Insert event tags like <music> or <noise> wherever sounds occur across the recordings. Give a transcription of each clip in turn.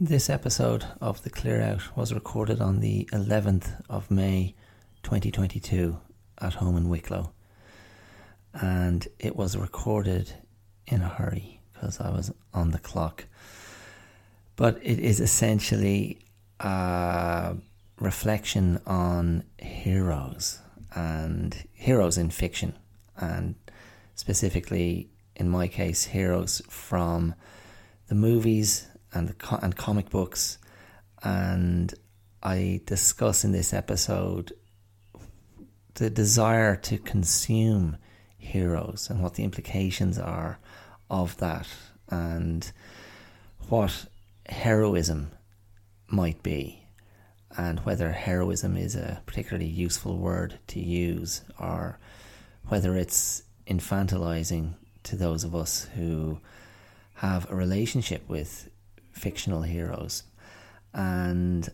This episode of The Clear Out was recorded on the 11th of May 2022 at home in Wicklow. And it was recorded in a hurry because I was on the clock. But it is essentially a reflection on heroes and heroes in fiction, and specifically, in my case, heroes from the movies and the and comic books, and I discuss in this episode the desire to consume heroes and what the implications are of that, and what heroism might be, and whether heroism is a particularly useful word to use, or whether it's infantilizing to those of us who have a relationship with fictional heroes. And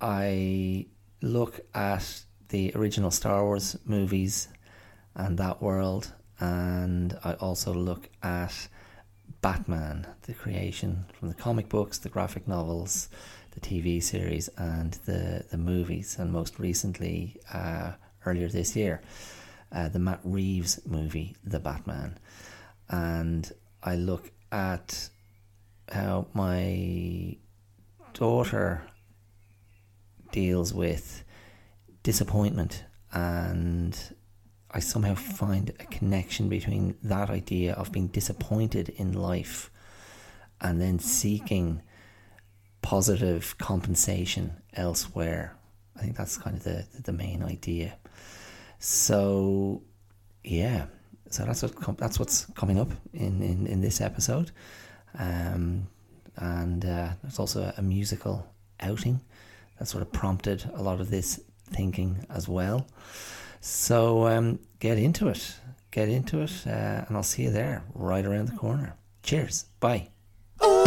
I look at the original Star Wars movies and that world, and I also look at Batman, the creation from the comic books, the graphic novels, the TV series, and the, the movies, and most recently, uh, earlier this year, uh, the Matt Reeves movie, The Batman. And I look at how my daughter deals with disappointment and I somehow find a connection between that idea of being disappointed in life and then seeking positive compensation elsewhere. I think that's kind of the the main idea. So, yeah, so that's what that's what's coming up in in, in this episode. Um, and uh, there's also a musical outing that sort of prompted a lot of this thinking as well. So um, get into it, get into it, uh, and I'll see you there right around the corner. Cheers, bye. Ooh,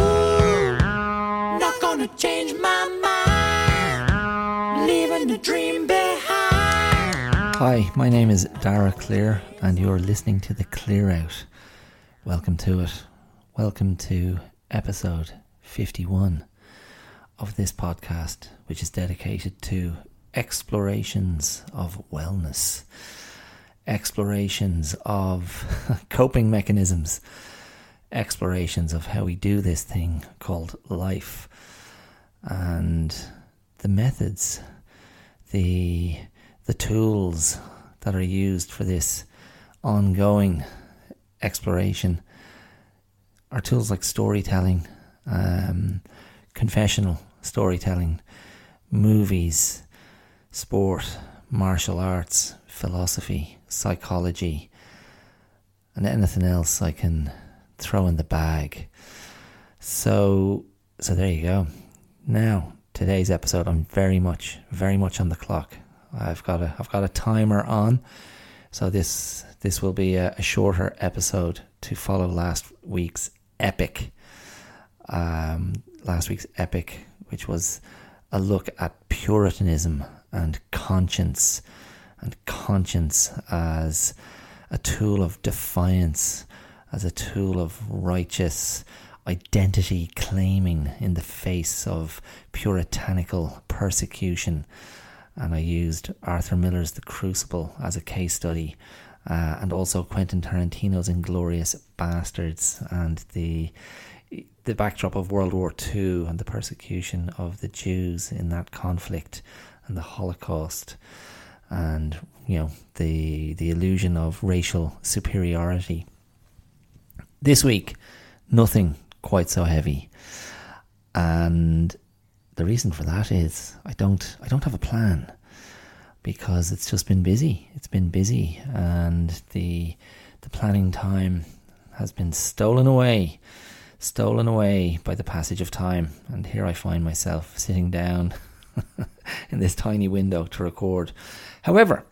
not gonna change my mind, leaving the dream behind. Hi, my name is Dara Clear, and you're listening to The Clear Out. Welcome to it. Welcome to episode 51 of this podcast, which is dedicated to explorations of wellness, explorations of <laughs> coping mechanisms, explorations of how we do this thing called life, and the methods, the the tools that are used for this ongoing exploration are tools like storytelling, um, confessional storytelling, movies, sport, martial arts, philosophy, psychology, and anything else I can throw in the bag. So, so there you go. Now, today's episode, I'm very much, very much on the clock. I've got a, I've got a timer on, so this, this will be a, a shorter episode to follow last week's epic. Um, last week's epic, which was a look at Puritanism and conscience, and conscience as a tool of defiance, as a tool of righteous identity claiming in the face of puritanical persecution. And I used Arthur Miller's The Crucible as a case study, uh, and also Quentin Tarantino's Inglourious Basterds and the the backdrop of World War II and the persecution of the Jews in that conflict and the Holocaust and you know the the illusion of racial superiority. This week, nothing quite so heavy, and the reason for that is I don't I don't have a plan because it's just been busy. It's been busy, and the the planning time has been stolen away, stolen away by the passage of time. And here I find myself sitting down <laughs> in this tiny window to record. However,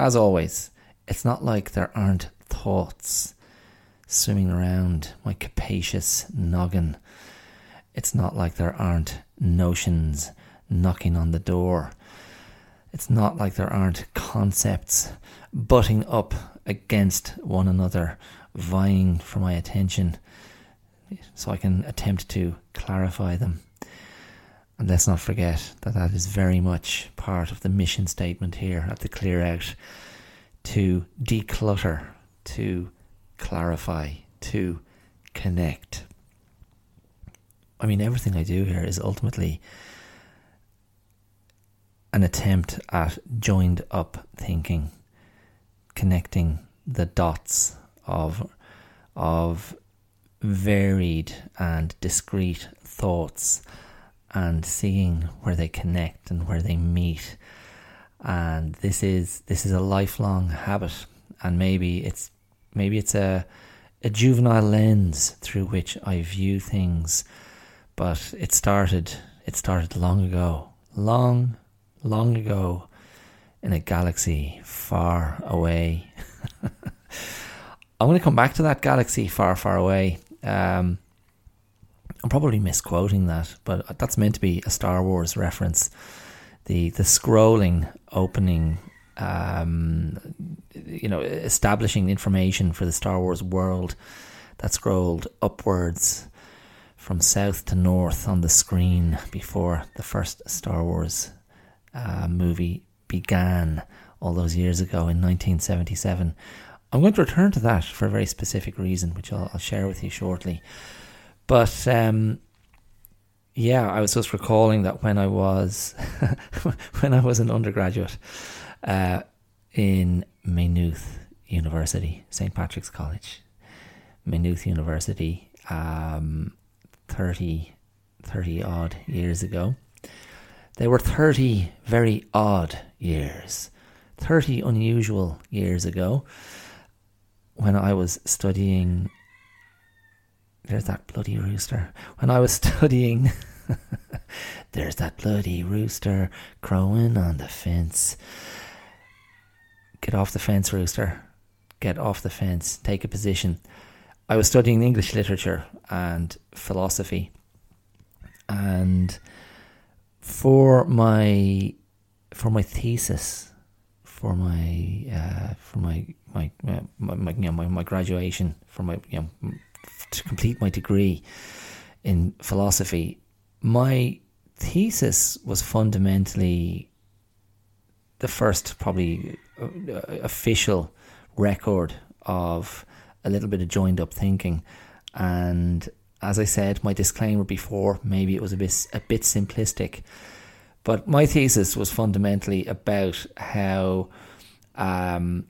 as always, it's not like there aren't thoughts swimming around my capacious noggin. It's not like there aren't notions knocking on the door. It's not like there aren't concepts butting up against one another, vying for my attention so I can attempt to clarify them. And let's not forget that that is very much part of the mission statement here at the Clear Out to declutter, to clarify, to connect. I mean, everything I do here is ultimately an attempt at joined up thinking, connecting the dots of of varied and discrete thoughts and seeing where they connect and where they meet. And this is this is a lifelong habit and maybe it's maybe it's a a juvenile lens through which I view things, but it started it started long ago. Long long ago in a galaxy far away. I'm going to come back to that galaxy far, far away. Um, I'm probably misquoting that, but that's meant to be a Star Wars reference. The the scrolling opening, um, you know, establishing information for the Star Wars world that scrolled upwards from south to north on the screen before the first Star Wars uh, movie began all those years ago in 1977. I'm going to return to that for a very specific reason, which I'll, I'll share with you shortly. But um, yeah, I was just recalling that when I was <laughs> when I was an undergraduate uh, in Maynooth University, St Patrick's College, Maynooth University, um, 30, 30 odd years ago. They were 30 very odd years, 30 unusual years ago when I was studying. There's that bloody rooster. When I was <laughs> studying. there's that bloody rooster crowing on the fence. Get off the fence, rooster. Get off the fence. Take a position. I was studying English literature and philosophy. And for my for my thesis, for my uh, for my my uh, my, my, you know, my my graduation, for my you know to complete my degree in philosophy, my thesis was fundamentally the first probably uh, official record of a little bit of joined up thinking and as I said, my disclaimer before, maybe it was a bit a bit simplistic, but my thesis was fundamentally about how um,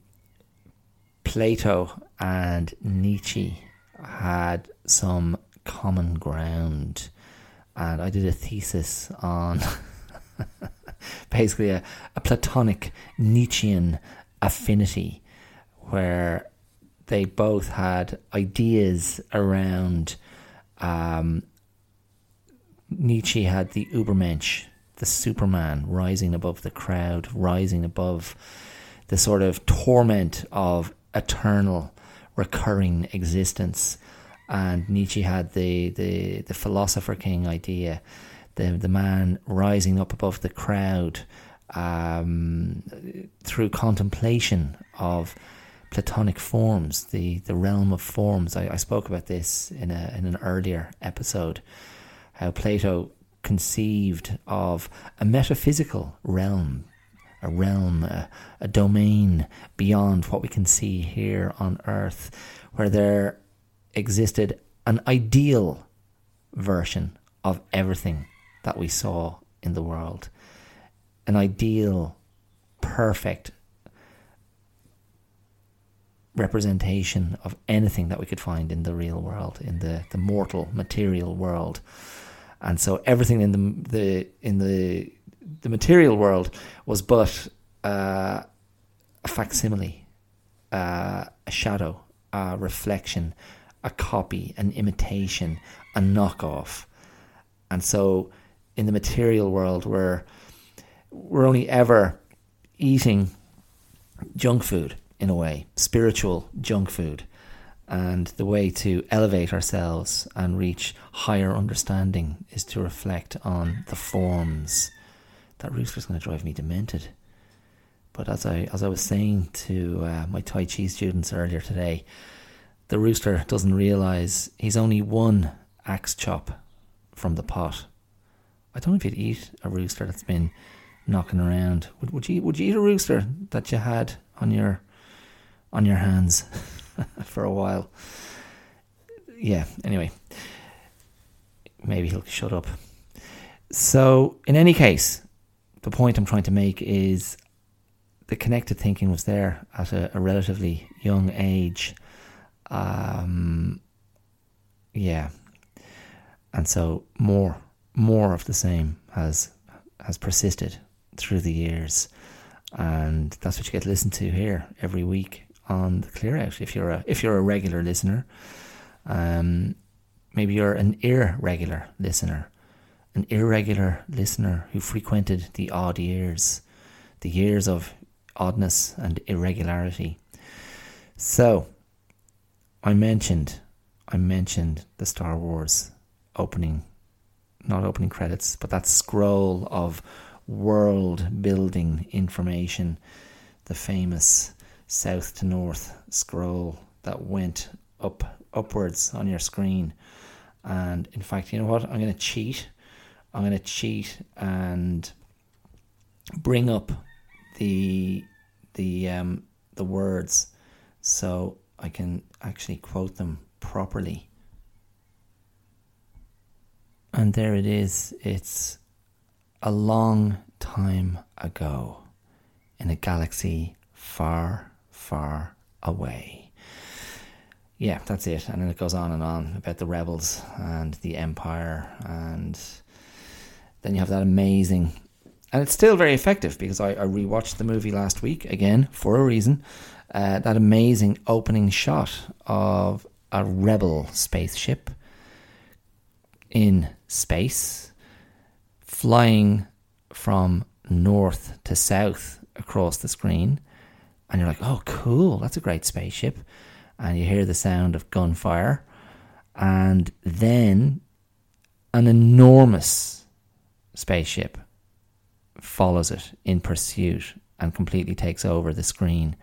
Plato and Nietzsche had some common ground, and I did a thesis on <laughs> basically a, a Platonic Nietzschean affinity, where they both had ideas around um, Nietzsche had the Übermensch, the Superman, rising above the crowd, rising above the sort of torment of eternal, recurring existence. And Nietzsche had the, the, the philosopher king idea, the, the man rising up above the crowd um, through contemplation of platonic forms, the, the realm of forms. I, I spoke about this in a in an earlier episode, how Plato conceived of a metaphysical realm, a realm, a, a domain beyond what we can see here on earth, where there existed an ideal version of everything that we saw in the world. An ideal, perfect representation of anything that we could find in the real world, in the, the mortal material world. And so everything in the the in the the material world was but uh, a facsimile, uh, a shadow, a reflection, a copy, an imitation, a knockoff. And so in the material world we're we're only ever eating junk food in a way, spiritual junk food. And the way to elevate ourselves and reach higher understanding is to reflect on the forms. That rooster's going to drive me demented. But as I as I was saying to uh, my Tai Chi students earlier today, the rooster doesn't realize he's only one axe chop from the pot. I don't know if you'd eat a rooster that's been knocking around. Would, would you would you eat a rooster that you had on your on your hands <laughs> for a while? Yeah. Anyway, maybe he'll shut up. So, in any case, the point I'm trying to make is the connected thinking was there at a, a relatively young age. Um, yeah, and so more more of the same has has persisted through the years, and that's what you get to listen to here every week on the Clear Out. If you're a if you're a regular listener, um, maybe you're an irregular listener, an irregular listener who frequented the odd years, the years of oddness and irregularity. So, I mentioned, I mentioned the Star Wars opening, not opening credits, but that scroll of world building information, the famous south to north scroll that went up upwards on your screen. And in fact, you know what? I'm going to cheat. I'm going to cheat and bring up the the um, the words so I can actually quote them properly. And there it is. It's a long time ago in a galaxy far, far away. Yeah, that's it. And then it goes on and on about the rebels and the empire. And then you have that amazing. And it's still very effective because I, I rewatched the movie last week again for a reason. Uh, that amazing opening shot of a rebel spaceship in space, flying from north to south across the screen. And you're like, oh, cool, that's a great spaceship. And you hear the sound of gunfire. And then an enormous spaceship follows it in pursuit and completely takes over the screen.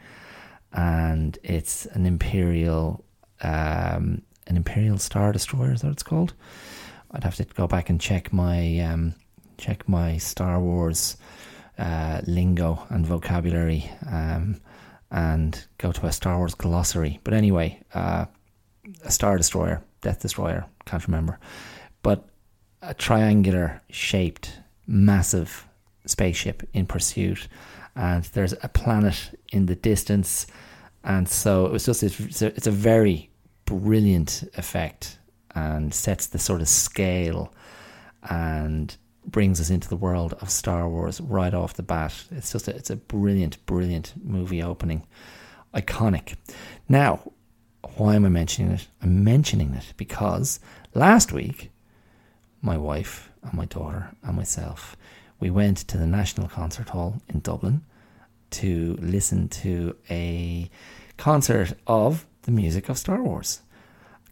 And it's an Imperial, um, an Imperial Star Destroyer, is that what it's called? I'd have to go back and check my um, check my Star Wars uh, lingo and vocabulary, um, and go to a Star Wars glossary. But anyway, uh, a Star Destroyer, Death Destroyer, can't remember, but a triangular shaped, massive spaceship in pursuit, and there's a planet in the distance, and so it was just it's it's a very brilliant effect and sets the sort of scale. And brings us into the world of Star Wars right off the bat. It's just a, it's a brilliant, brilliant movie opening, iconic. Now, why am I mentioning it? I'm mentioning it because last week, my wife and my daughter and myself, we went to the National Concert Hall in Dublin to listen to a concert of the music of Star Wars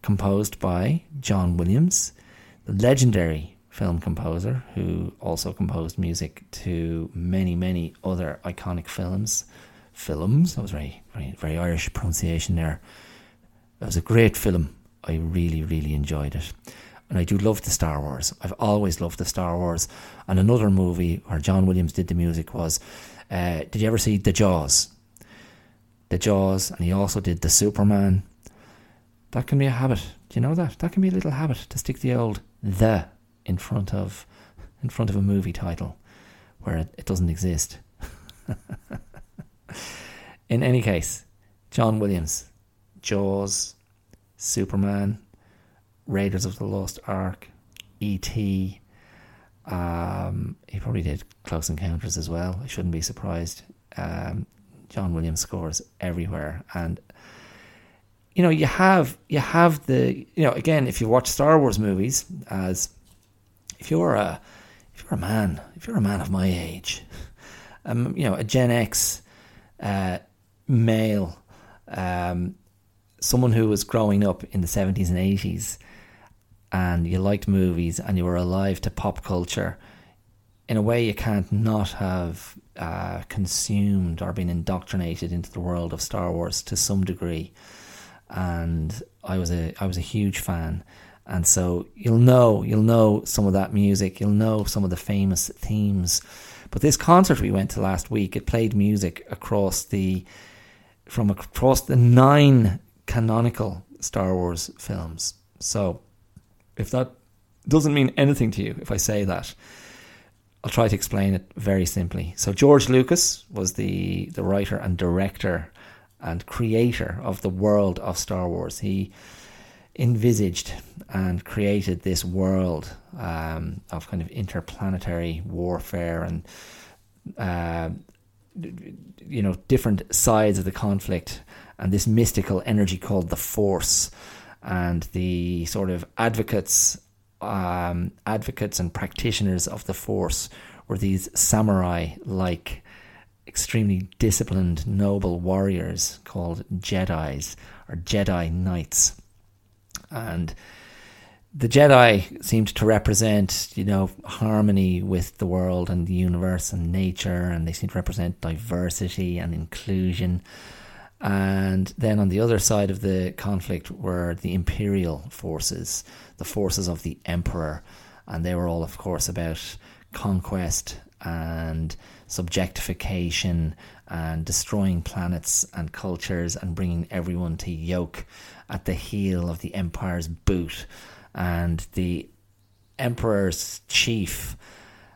composed by John Williams, the legendary film composer who also composed music to many, many other iconic films. Films, that was very, very, very Irish pronunciation there. It was a great film. I really, really enjoyed it. And I do love the Star Wars. I've always loved the Star Wars. And another movie where John Williams did the music was uh, Did you ever see The Jaws? The Jaws, and he also did The Superman that can be a habit. Do you know that? That can be a little habit to stick the old the in front of in front of a movie title where it, it doesn't exist. <laughs> in any case, John Williams, Jaws, Superman, Raiders of the Lost Ark, E.T. Um, he probably did Close Encounters as well. I shouldn't be surprised. Um, John Williams scores everywhere, and you know, you have you have the you know again if you watch Star Wars movies as if you're a if you're a man if you're a man of my age, um, you know a Gen X uh, male, um, someone who was growing up in the seventies and eighties, and you liked movies and you were alive to pop culture. In a way, you can't not have uh, consumed or been indoctrinated into the world of Star Wars to some degree and I was a I was a huge fan, And so you'll know, you'll know some of that music, you'll know some of the famous themes. But this concert we went to last week, it played music across the from across the nine canonical Star Wars films. So if that doesn't mean anything to you if I say that, I'll try to explain it very simply. So George Lucas was the the writer and director and creator of the world of Star Wars. He envisaged and created this world um, of kind of interplanetary warfare and uh, you know different sides of the conflict and this mystical energy called the Force and the sort of advocates um, advocates and practitioners of the Force were these samurai like extremely disciplined noble warriors called Jedi's or Jedi Knights and the Jedi seemed to represent, you know, harmony with the world and the universe and nature, and they seemed to represent diversity and inclusion. And then on the other side of the conflict were the imperial forces, the forces of the emperor, and they were all, of course, about conquest and subjectification and destroying planets and cultures and bringing everyone to yoke at the heel of the empire's boot. And the emperor's chief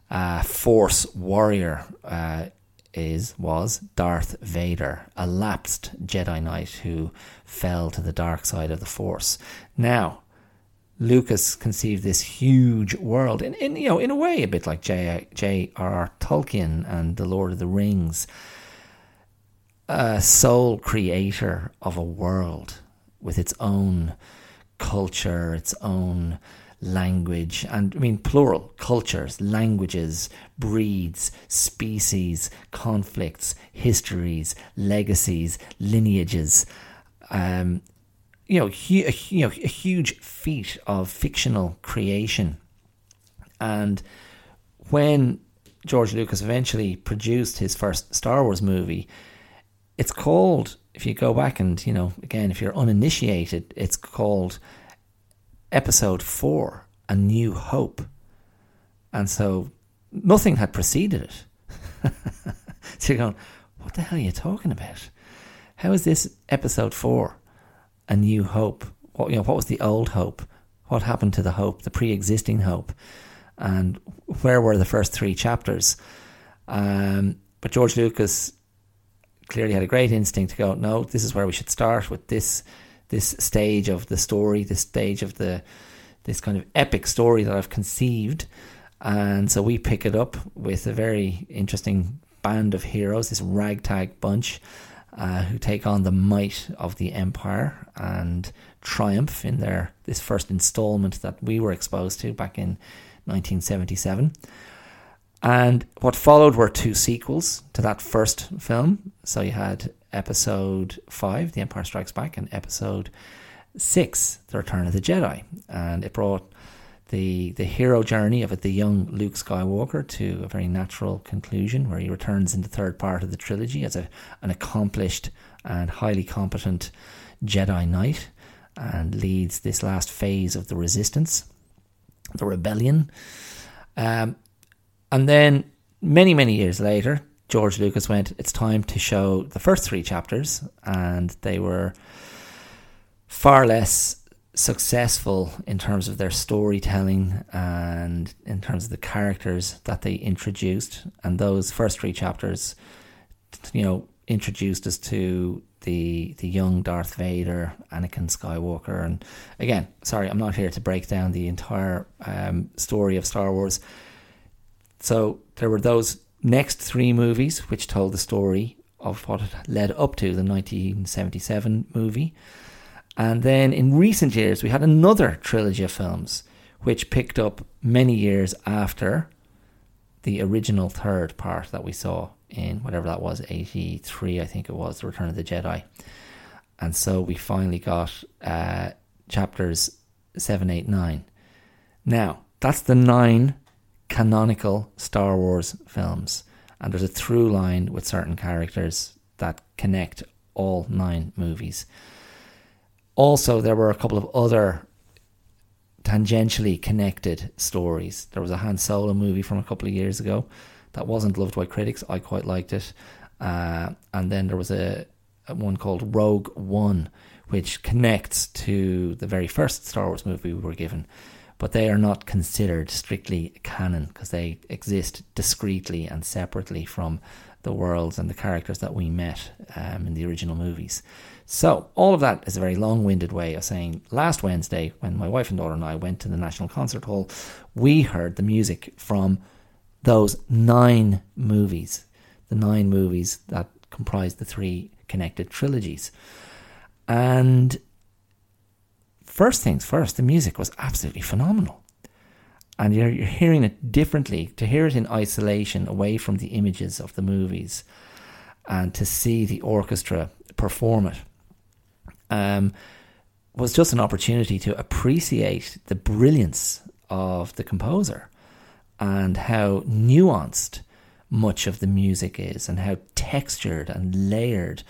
uh, force warrior uh, is was Darth Vader, a lapsed Jedi Knight who fell to the dark side of the Force. Now, Lucas conceived this huge world, in, in you know, in a way, a bit like J. J.R.R. Tolkien and the Lord of the Rings, a sole creator of a world with its own culture, its own language, and I mean plural cultures, languages, breeds, species, conflicts, histories, legacies, lineages. Um, you know, hu- a, you know, a huge feat of fictional creation, and when George Lucas eventually produced his first Star Wars movie, it's called if you go back and, you know, again, if you're uninitiated, it's called Episode 4 A New Hope. And so nothing had preceded it. <laughs> so you're going, what the hell are you talking about? How is this Episode 4 A New Hope? What, you know, what was the old hope? What happened to the hope, the pre existing hope? And where were the first three chapters? Um, but George Lucas clearly had a great instinct to go, no, this is where we should start with this this stage of the story, this stage of the this kind of epic story that I've conceived. And so we pick it up with a very interesting band of heroes, this ragtag bunch, uh, who take on the might of the empire and triumph in their this first installment that we were exposed to back in 1977. And what followed were two sequels to that first film. So you had episode 5, The Empire Strikes Back, and episode 6, The Return of the Jedi. And it brought the the hero journey of the young Luke Skywalker to a very natural conclusion where he returns in the third part of the trilogy as a an accomplished and highly competent Jedi Knight and leads this last phase of the resistance, the rebellion. Um, and then many, many years later, George Lucas went, It's time to show the first three chapters. And they were far less successful in terms of their storytelling and in terms of the characters that they introduced. And those first three chapters, you know, introduced us to the the young Darth Vader, Anakin Skywalker, and again, sorry, I'm not here to break down the entire um, story of Star Wars. So there were those next three movies which told the story of what led up to the 1977 movie. And then in recent years, we had another trilogy of films which picked up many years after the original third part that we saw in whatever that was, 83, I think it was, The Return of the Jedi. And so we finally got uh, chapters 7, 8, 9. Now, that's the nine canonical Star Wars films. And there's a through line with certain characters that connect all nine movies. Also, there were a couple of other tangentially connected stories. There was a Han Solo movie from a couple of years ago that wasn't loved by critics. I quite liked it. Uh, and then there was a, a, one called Rogue One, which connects to the very first Star Wars movie we were given. But they are not considered strictly canon because they exist discreetly and separately from the worlds and the characters that we met um, in the original movies. So, all of that is a very long winded way of saying last Wednesday, when my wife and daughter and I went to the National Concert Hall, we heard the music from those nine movies, the nine movies that comprise the three connected trilogies. And first things first, the music was absolutely phenomenal. And you're, you're hearing it differently. To hear it in isolation, away from the images of the movies, and to see the orchestra perform it um, was just an opportunity to appreciate the brilliance of the composer and how nuanced much of the music is and how textured and layered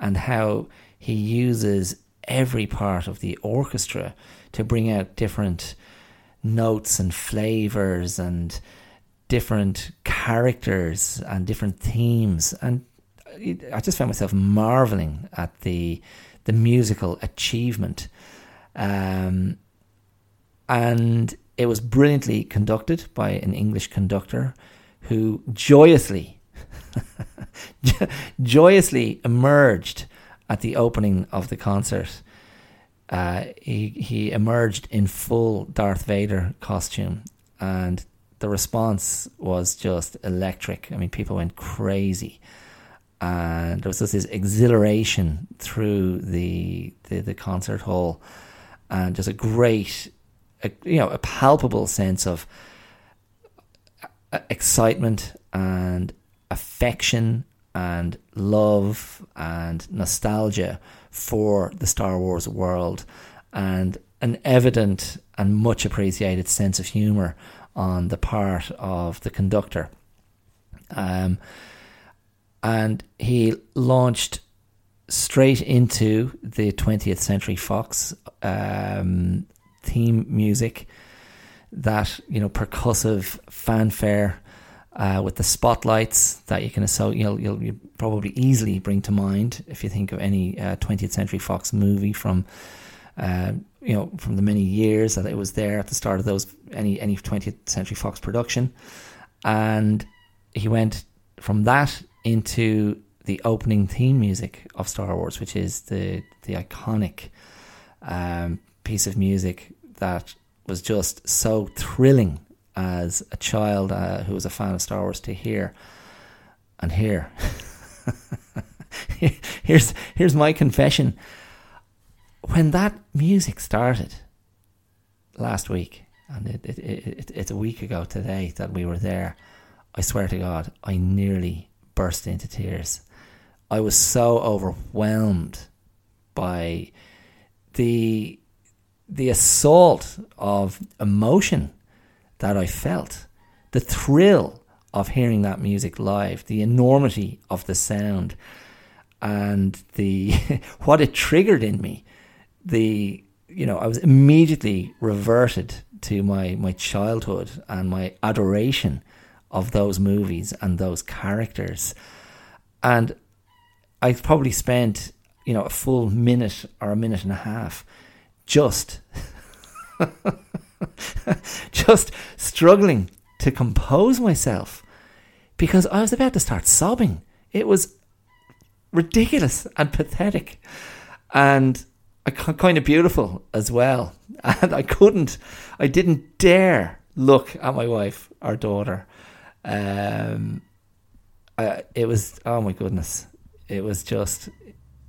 and how he uses every part of the orchestra to bring out different notes and flavors and different characters and different themes. And I just found myself marveling at the the musical achievement. Um, and it was brilliantly conducted by an English conductor who joyously, <laughs> joyously emerged at the opening of the concert. Uh, he he emerged in full Darth Vader costume, and the response was just electric. I mean, people went crazy and there was just this exhilaration through the, the, the concert hall, and just a great, a, you know, a palpable sense of uh, excitement and affection and love and nostalgia for the Star Wars world, and an evident and much appreciated sense of humor on the part of the conductor. Um, and he launched straight into the 20th Century Fox um, theme music. That you know, percussive fanfare uh, with the spotlights that you can so you'll, you'll, you'll probably easily bring to mind if you think of any uh, 20th Century Fox movie from. Uh, you know, from the many years that it was there at the start of those any any 20th Century Fox production, and he went from that into the opening theme music of Star Wars, which is the the iconic um, piece of music that was just so thrilling as a child uh, who was a fan of Star Wars to hear and hear. <laughs> here's here's my confession. When that music started last week, and it, it, it, it's a week ago today that we were there, I swear to God, I nearly burst into tears. I was so overwhelmed by the the assault of emotion that I felt, the thrill of hearing that music live, the enormity of the sound, and the <laughs> what it triggered in me. The you know I was immediately reverted to my my childhood and my adoration of those movies and those characters. And I probably spent, you know, a full minute or a minute and a half just <laughs> just struggling to compose myself because I was about to start sobbing. It was ridiculous and pathetic and kind of beautiful as well. <laughs> And I couldn't, I didn't dare look at my wife or daughter um, it was oh my goodness, it was just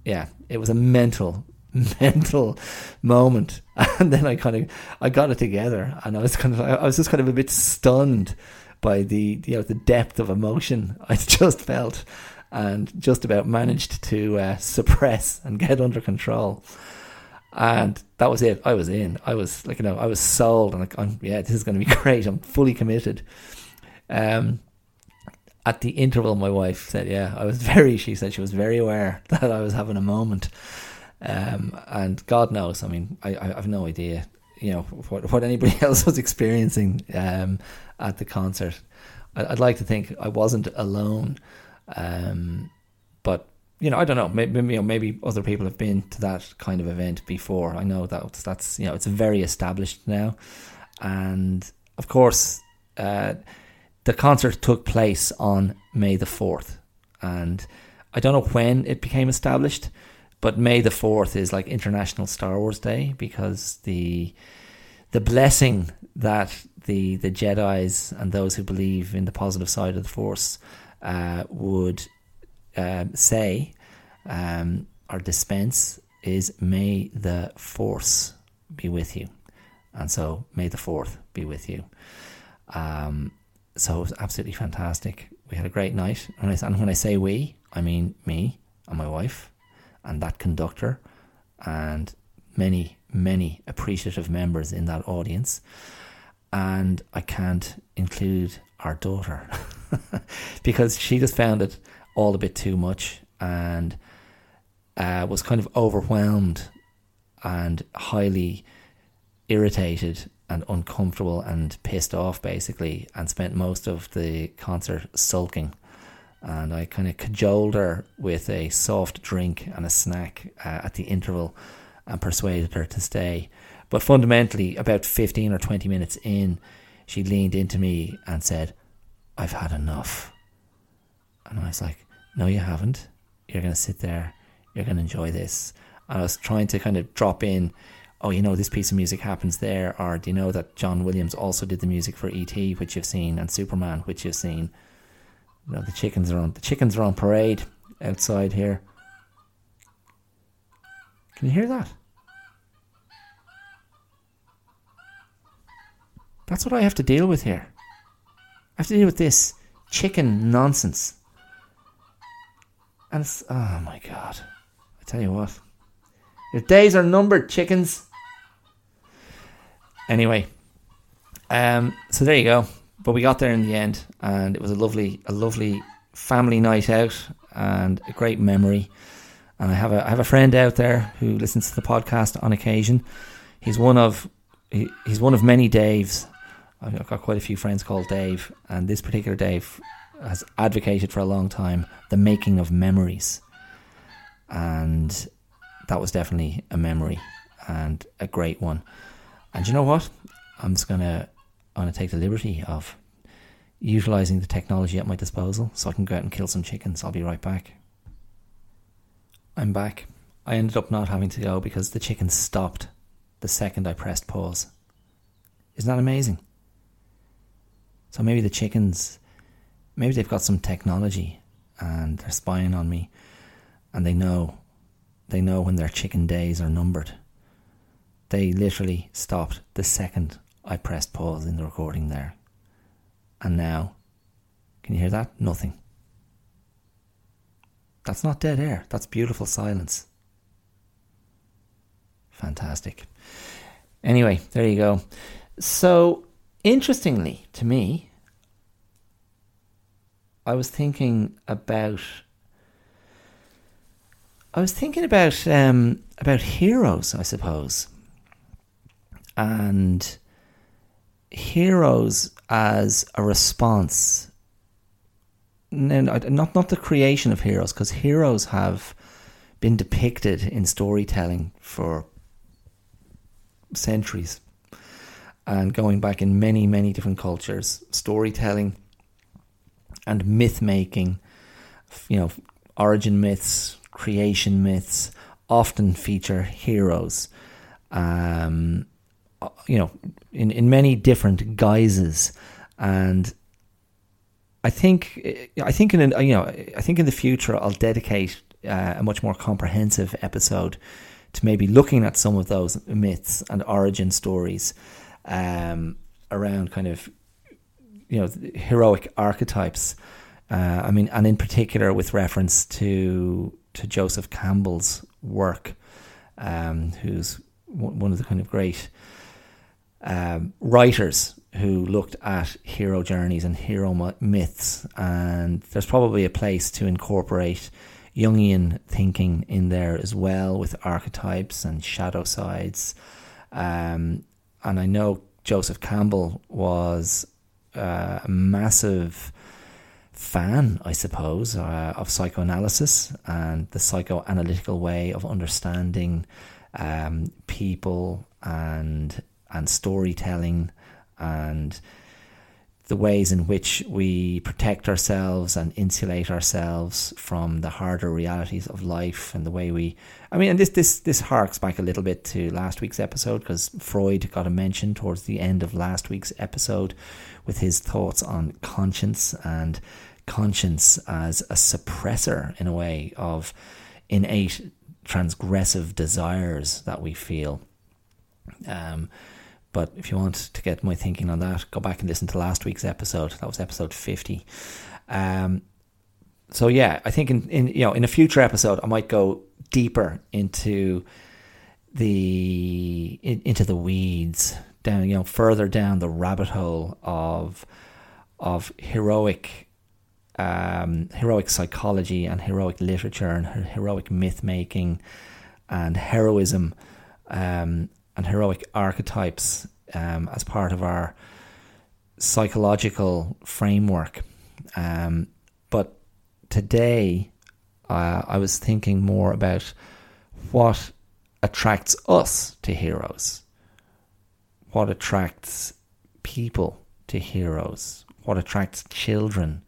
yeah, it was a mental <laughs> mental moment, <laughs> and then I kind of I got it together, and I was kind of I was just kind of a bit stunned by the you know the depth of emotion <laughs> I just felt, and just about managed to uh, suppress and get under control. And that was it. I was in. I was like, you know, I was sold, and like, I'm, yeah, this is going to be great. I'm fully committed. Um, at the interval, my wife said, "Yeah, I was <laughs> very." She said she was very aware <laughs> that I was having a moment, um, and God knows. I mean, I, I have no idea you know what what anybody <laughs> else was experiencing um, at the concert. I'd like to think I wasn't alone, um, but you know I don't know. Maybe you know maybe other people have been to that kind of event before. I know that that's you know it's very established now, and of course uh, the concert took place on May the fourth, and I don't know when it became established, but May the fourth is like International Star Wars Day because the the blessing that the the Jedi's and those who believe in the positive side of the Force uh, would uh, say um, or dispense is May the Force be with you, and so May the Fourth be with you. Um, so it was absolutely fantastic. We had a great night, and, I, and when I say we, I mean me and my wife, and that conductor, and many many appreciative members in that audience and I can't include our daughter <laughs> because she just found it all a bit too much and uh, was kind of overwhelmed and highly irritated and uncomfortable and pissed off basically and spent most of the concert sulking and I kind of cajoled her with a soft drink and a snack uh, at the interval and persuaded her to stay but fundamentally, about 15 or 20 minutes in, she leaned into me and said, I've had enough. And I was like, No, you haven't. You're going to sit there. You're going to enjoy this. And I was trying to kind of drop in, oh, you know, this piece of music happens there. Or do you know that John Williams also did the music for E.T., which you've seen, and Superman, which you've seen? You know, the chickens are on the chickens are on parade outside here. Can you hear that? That's what I have to deal with here. I have to deal with this chicken nonsense. And it's, oh my god. I tell you what. Your days are numbered, chickens. Anyway, um, so there you go. But we got there in the end, and it was a lovely, a lovely family night out, and a great memory. And I have a, I have a friend out there who listens to the podcast on occasion. He's one of, he, he's one of many Daves I've got quite a few friends called Dave, and this particular Dave has advocated for a long time the making of memories. And that was definitely a memory and a great one. And you know what? I'm just gonna I'm gonna take the liberty of utilizing the technology at my disposal so I can go out and kill some chickens. I'll be right back. I'm back. I ended up not having to go because the chickens stopped the second I pressed pause. Isn't that amazing? So maybe the chickens, maybe they've got some technology and they're spying on me and they know, they know when their chicken days are numbered. They literally stopped the second I pressed pause in the recording there. And now, can you hear that? Nothing. That's not dead air. That's beautiful silence. Fantastic. Anyway, there you go. So, Interestingly, to me, I was thinking about. I was thinking about um, about heroes, I suppose, and heroes as a response. Not not the creation of heroes, because heroes have been depicted in storytelling for centuries and going back in many, many different cultures, storytelling and myth making, you know, origin myths, creation myths often feature heroes, um, you know, in, in many different guises. And I think, I think in, you know, I think in the future I'll dedicate uh, a much more comprehensive episode to maybe looking at some of those myths and origin stories um, around kind of you know heroic archetypes. Uh, I mean, and in particular with reference to to Joseph Campbell's work, um, who's one of the kind of great um, writers who looked at hero journeys and hero myths. And there's probably a place to incorporate Jungian thinking in there as well, with archetypes and shadow sides. Um, and I know Joseph Campbell was uh, a massive fan, I suppose, uh, of psychoanalysis and the psychoanalytical way of understanding um, people and and storytelling and the ways in which we protect ourselves and insulate ourselves from the harder realities of life and the way we I mean and this this this harks back a little bit to last week's episode because Freud got a mention towards the end of last week's episode with his thoughts on conscience and conscience as a suppressor in a way of innate transgressive desires that we feel. Um, but if you want to get my thinking on that, go back and listen to last week's episode. That was episode fifty. Um, so yeah, I think in, in you know in a future episode I might go deeper into the in, into the weeds down you know further down the rabbit hole of of heroic um, heroic psychology and heroic literature and heroic myth making and heroism um, and heroic archetypes um, as part of our psychological framework. Um, but today, uh, I was thinking more about what attracts us to heroes, what attracts people to heroes, what attracts children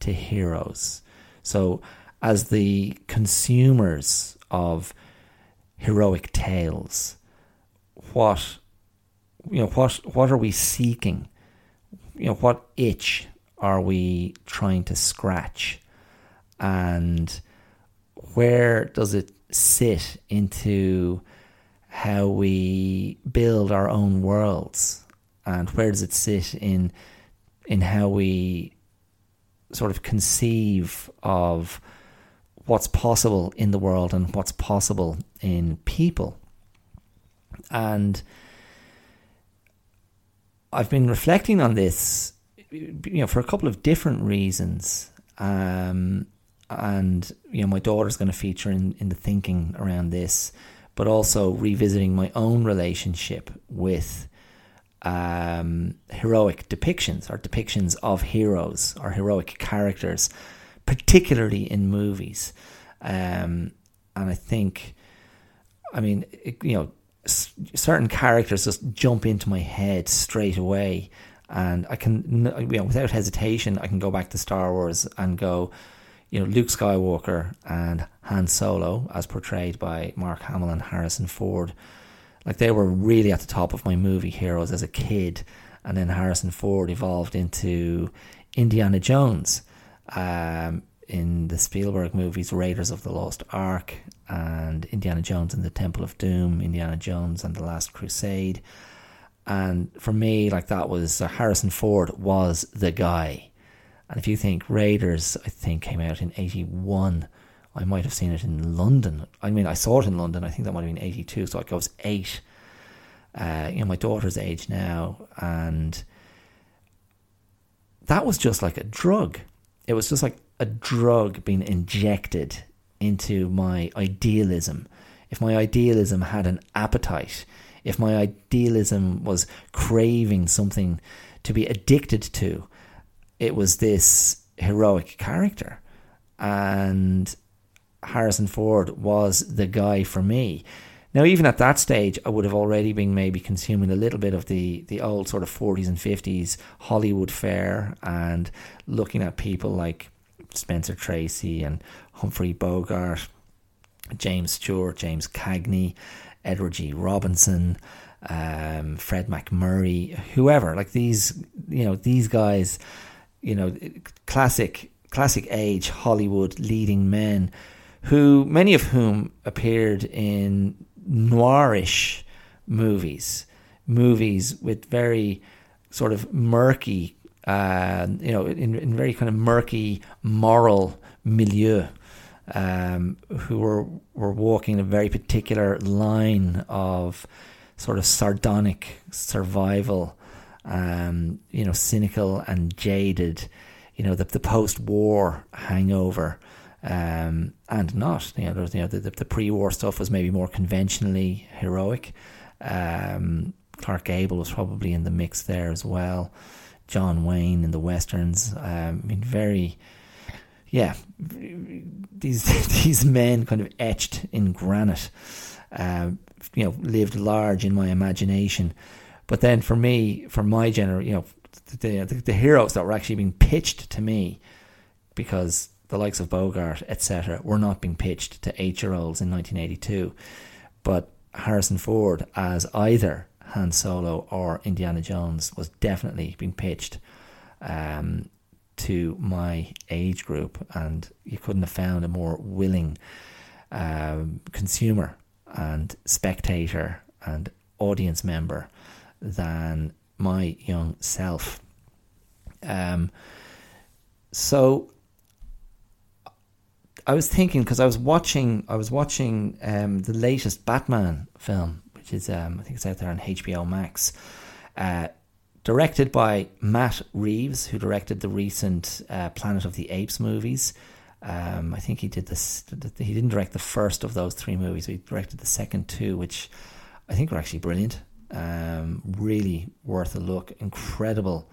to heroes. So, as the consumers of heroic tales, what you know what what are we seeking? You know what itch are we trying to scratch? And where does it sit into how we build our own worlds? And where does it sit in in how we sort of conceive of what's possible in the world and what's possible in people and I've been reflecting on this, you know, for a couple of different reasons. Um, and you know, my daughter's going to feature in, in the thinking around this, but also revisiting my own relationship with um, heroic depictions or depictions of heroes or heroic characters, particularly in movies. Um, and I think, I mean, it, you know, certain characters just jump into my head straight away, and I can, you know, without hesitation, I can go back to Star Wars and go, you know, Luke Skywalker and Han Solo, as portrayed by Mark Hamill and Harrison Ford. Like they were really at the top of my movie heroes as a kid, and then Harrison Ford evolved into Indiana Jones. Um, in the Spielberg movies Raiders of the Lost Ark and Indiana Jones and the Temple of Doom, Indiana Jones and the Last Crusade. And for me, like that was uh, Harrison Ford was the guy. And if you think Raiders, I think came out in 81. I might have seen it in London. I mean, I saw it in London. I think that might have been 82. So I was eight. Uh, you know, my daughter's age now. And that was just like a drug. It was just like a drug being injected into my idealism, if my idealism had an appetite, if my idealism was craving something to be addicted to, it was this heroic character. And Harrison Ford was the guy for me. Now, even at that stage, I would have already been maybe consuming a little bit of the, the old sort of 40s and 50s Hollywood fare and looking at people like Spencer Tracy and Humphrey Bogart, James Stewart, James Cagney, Edward G. Robinson, um, Fred MacMurray, whoever. Like these, you know, these guys, you know, classic, classic age Hollywood leading men, who many of whom appeared in noirish movies, movies with very sort of murky uh, you know, in, in very kind of murky moral milieu, um, who were were walking a very particular line of sort of sardonic survival, um, you know, cynical and jaded, you know, the the post war hangover. Um, and not, you know, you know the, the, the pre-war stuff was maybe more conventionally heroic, um, Clark Gable was probably in the mix there as well. John Wayne and the westerns. Um, I mean, very, yeah, these <laughs> these men kind of etched in granite. Uh, you know, lived large in my imagination. But then for me, for my general, you know, the, the, the heroes that were actually being pitched to me, because the likes of Bogart, etc., were not being pitched to eight year olds in 1982. But Harrison Ford as either Han Solo or Indiana Jones was definitely being pitched um, to my age group, and you couldn't have found a more willing um, consumer and spectator and audience member than my young self. Um, so I was thinking because I was watching, I was watching um, the latest Batman film which is um, I think it's out there on HBO Max. Uh, directed by Matt Reeves, who directed the recent uh, Planet of the Apes movies. Um, I think he did this. He didn't direct the first of those three movies. He directed the second two, which I think were actually brilliant. Um, really worth a look. Incredible,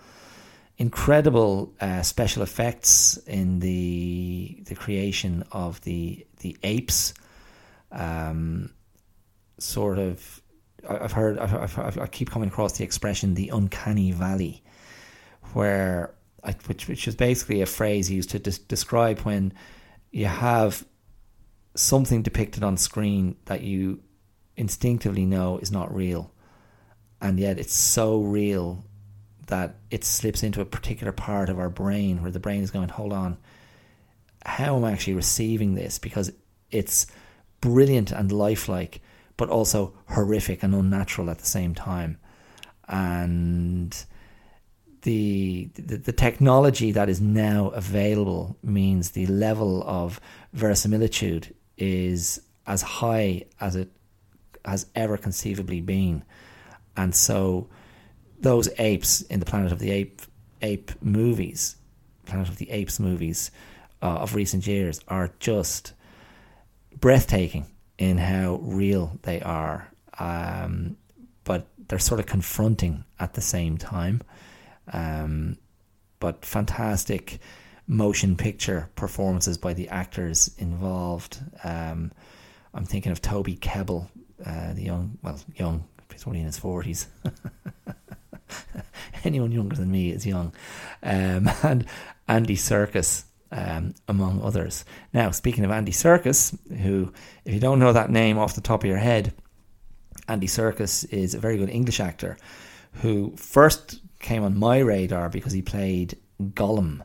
incredible uh, special effects in the the creation of the the apes. Um, sort of I've heard, I've, I've, i keep coming across the expression the uncanny valley, where, I, which, which is basically a phrase used to des- describe when you have something depicted on screen that you instinctively know is not real, and yet it's so real that it slips into a particular part of our brain where the brain is going, hold on, how am I actually receiving this? Because it's brilliant and lifelike but also horrific and unnatural at the same time. And the, the, the technology that is now available means the level of verisimilitude is as high as it has ever conceivably been. And so those apes in the Planet of the Ape ape movies, Planet of the Apes movies uh, of recent years are just breathtaking in how real they are, um, but they're sort of confronting at the same time. Um, but fantastic motion picture performances by the actors involved. Um, I'm thinking of Toby Kebbell, uh, the young, well, young, he's only in his 40s. <laughs> Anyone younger than me is young. Um, <laughs> and Andy Serkis um, among others. Now, speaking of Andy Serkis, who, if you don't know that name off the top of your head, Andy Serkis is a very good English actor who first came on my radar because he played Gollum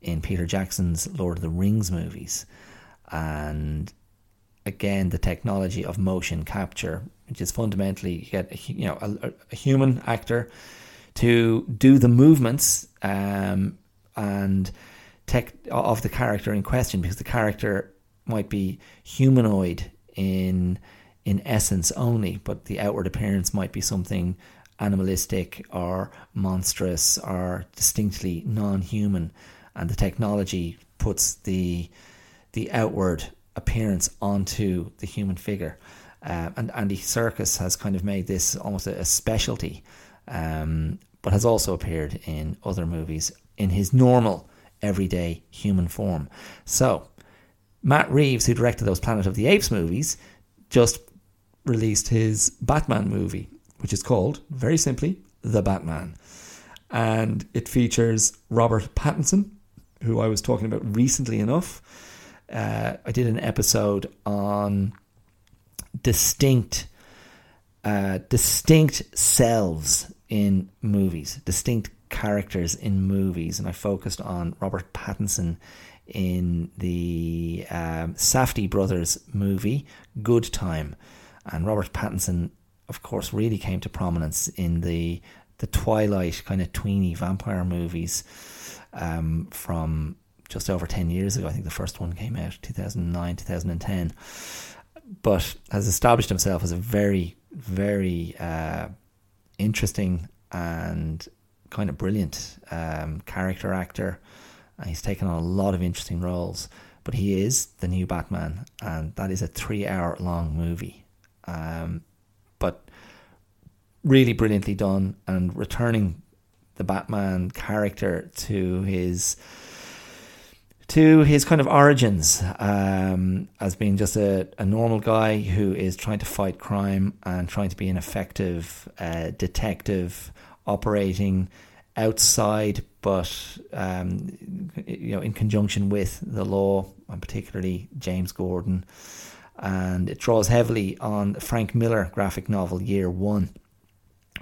in Peter Jackson's Lord of the Rings movies. And again, the technology of motion capture, which is fundamentally you get a, you know a, a human actor to do the movements um, and tech of the character in question because the character might be humanoid in in essence only, but the outward appearance might be something animalistic or monstrous or distinctly non-human, and the technology puts the the outward appearance onto the human figure. Uh, and Andy Serkis has kind of made this almost a, a specialty, um, but has also appeared in other movies in his normal everyday human form. So, Matt Reeves, who directed those Planet of the Apes movies, just released his Batman movie, which is called, very simply, The Batman. And it features Robert Pattinson, who I was talking about recently enough. Uh, I did an episode on distinct, uh, distinct selves in movies, distinct characters in movies, and I focused on Robert Pattinson in the um, Safdie brothers movie Good Time, and Robert Pattinson, of course, really came to prominence in the the Twilight kind of tweeny vampire movies um, from just over 10 years ago. I think the first one came out 2009, 2010. But has established himself as a very, very uh, interesting and kind of brilliant um, character actor. he's taken on a lot of interesting roles. But he is the new Batman, and that is a three hour long movie. Um, but really brilliantly done and returning the Batman character to his to his kind of origins um, as being just a, a normal guy who is trying to fight crime and trying to be an effective uh, detective operating outside, but um, you know, in conjunction with the law, and particularly James Gordon. And it draws heavily on Frank Miller graphic novel Year One,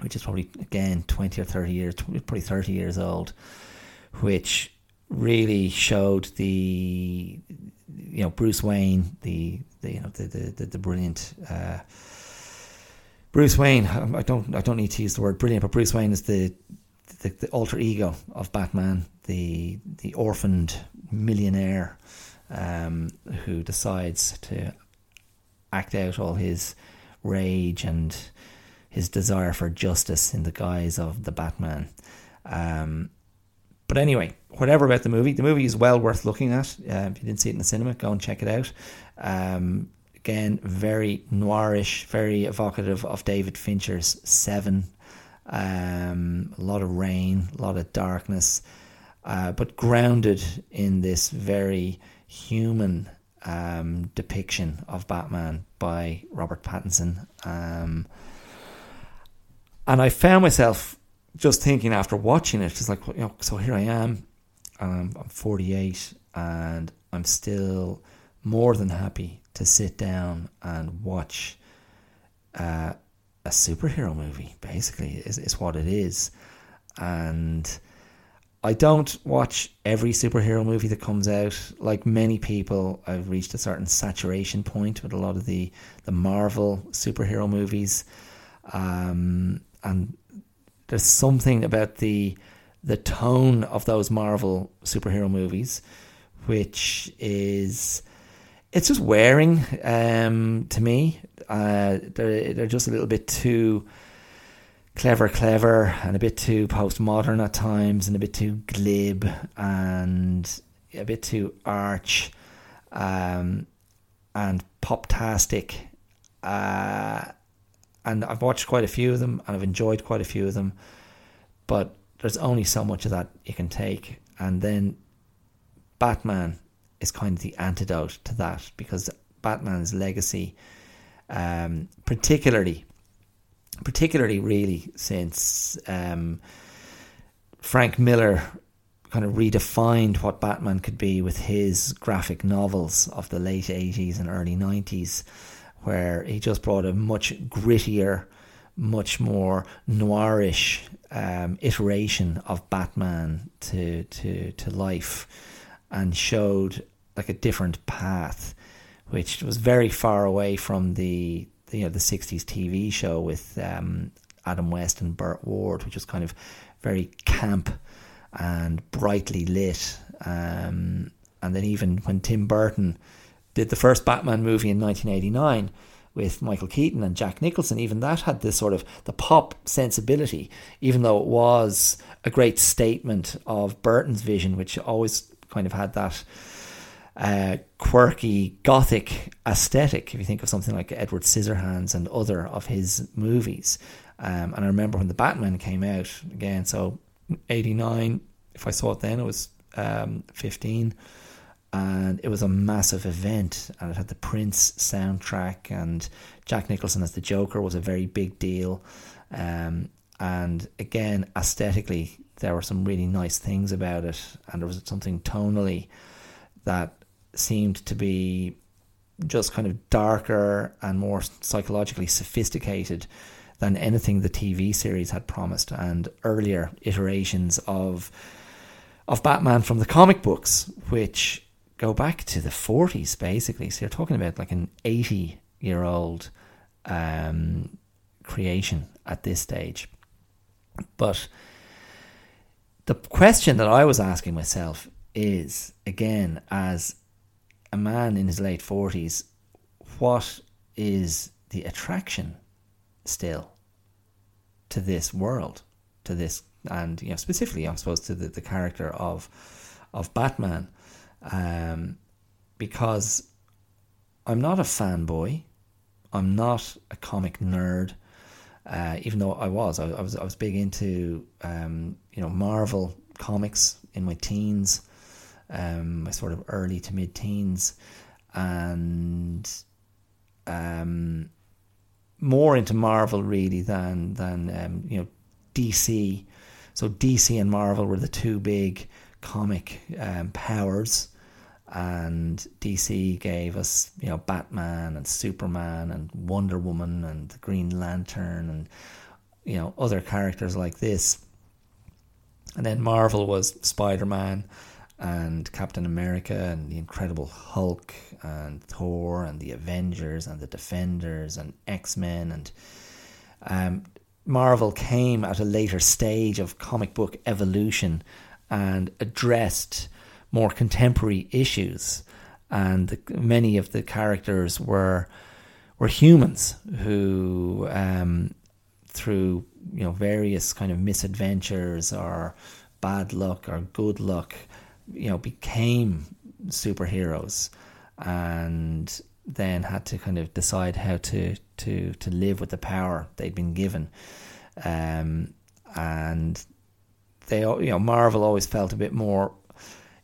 which is probably again twenty or thirty years, probably thirty years old, which really showed the you know Bruce Wayne, the, the you know the the the, the brilliant. Uh, Bruce Wayne, I don't, I don't need to use the word brilliant, but Bruce Wayne is the the, the alter ego of Batman, the the orphaned millionaire um, who decides to act out all his rage and his desire for justice in the guise of the Batman. Um, but anyway, whatever about the movie, the movie is well worth looking at. Uh, if you didn't see it in the cinema, go and check it out. Um, again, very noirish, very evocative of David Fincher's Seven um, a lot of rain, a lot of darkness, uh, but grounded in this very human um, depiction of Batman by Robert Pattinson. Um, and I found myself just thinking after watching it, just like, you know, so here I am, um, I'm 48, and I'm still more than happy to sit down and watch uh, a superhero movie, basically, is, is what it is. And I don't watch every superhero movie that comes out. Like many people, I've reached a certain saturation point with a lot of the, the Marvel superhero movies. Um, and there's something about the the tone of those Marvel superhero movies, which is it's just wearing um, to me. Uh, they're they're just a little bit too clever, clever, and a bit too postmodern at times, and a bit too glib, and a bit too arch, um, and poptastic. Uh, and I've watched quite a few of them, and I've enjoyed quite a few of them, but there's only so much of that you can take, and then Batman is kind of the antidote to that because Batman's legacy, um, particularly, particularly really since um, Frank Miller kind of redefined what Batman could be with his graphic novels of the late 80s and early 90s, where he just brought a much grittier, much more noirish um, iteration of Batman to, to, to life and showed like a different path, which was very far away from the, you know the '60s TV show with um, Adam West and Burt Ward, which was kind of very camp and brightly lit. Um, and then even when Tim Burton did the first Batman movie in 1989 with Michael Keaton and Jack Nicholson, even that had this sort of the pop sensibility, even though it was a great statement of Burton's vision, which always kind of had that uh, quirky gothic aesthetic. If you think of something like Edward Scissorhands and other of his movies, um, and I remember when the Batman came out again, so eighty nine. If I saw it then, it was um, fifteen, and it was a massive event, and it had the Prince soundtrack, and Jack Nicholson as the Joker was a very big deal. Um, and again, aesthetically, there were some really nice things about it, and there was something tonally that seemed to be just kind of darker and more psychologically sophisticated than anything the TV series had promised and earlier iterations of of Batman from the comic books which go back to the 40s basically. So you're talking about like an 80 year old um, creation at this stage. But the question that I was asking myself is again as a man in his late 40s, what is the attraction still to this world, to this, and you know, specifically, I suppose, to the, the character of of Batman, um, because I'm not a fanboy, I'm not a comic nerd, Uh, even though I was, I, I, was, I was big into um, you know Marvel comics in my teens, um, my sort of early to mid teens, and um, more into Marvel really than than um, you know DC. So DC and Marvel were the two big comic um, powers, and DC gave us you know Batman and Superman and Wonder Woman and the Green Lantern and you know other characters like this. And then Marvel was Spider Man and Captain America and the Incredible Hulk and Thor and the Avengers and the Defenders and X Men and um, Marvel came at a later stage of comic book evolution and addressed more contemporary issues. And the, many of the characters were were humans who, um, through you know various kind of misadventures or bad luck or good luck, you know, became superheroes, and then had to kind of decide how to to to live with the power they'd been given, um, and they you know Marvel always felt a bit more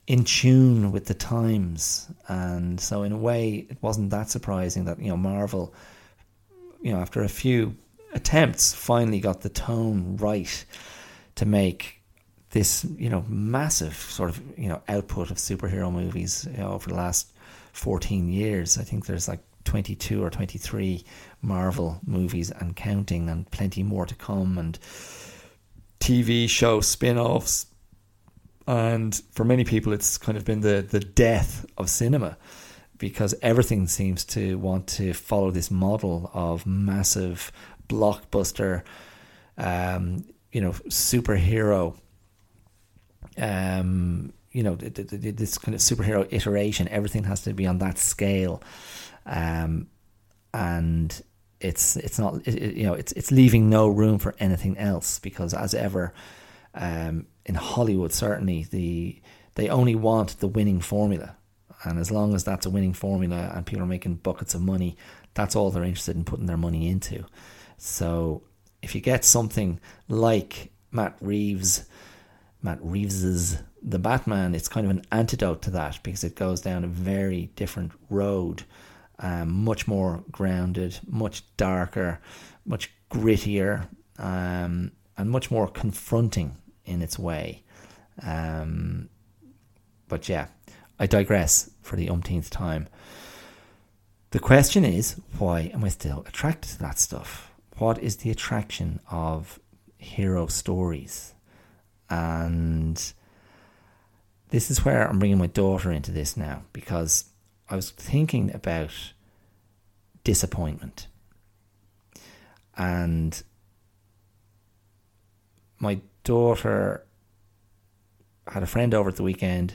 in tune with the times, and so in a way it wasn't that surprising that you know Marvel, you know, after a few attempts, finally got the tone right to make this you know massive sort of you know output of superhero movies you know, over the last 14 years. I think there's like 22 or 23 Marvel movies and counting, and plenty more to come, and TV show spin offs. And for many people, it's kind of been the, the death of cinema because everything seems to want to follow this model of massive blockbuster, um, you know, superhero um, you know, this kind of superhero iteration, everything has to be on that scale, um, and it's it's not it, you know it's it's leaving no room for anything else because as ever, um, in Hollywood certainly the they only want the winning formula, and as long as that's a winning formula and people are making buckets of money, that's all they're interested in putting their money into. So if you get something like Matt Reeves Matt Reeves's The Batman, it's kind of an antidote to that because it goes down a very different road, um, much more grounded, much darker, much grittier, um, and much more confronting in its way. Um, but yeah, I digress for the umpteenth time. The question is, why am I still attracted to that stuff? What is the attraction of hero stories? And this is where I'm bringing my daughter into this now because I was thinking about disappointment. And my daughter had a friend over at the weekend.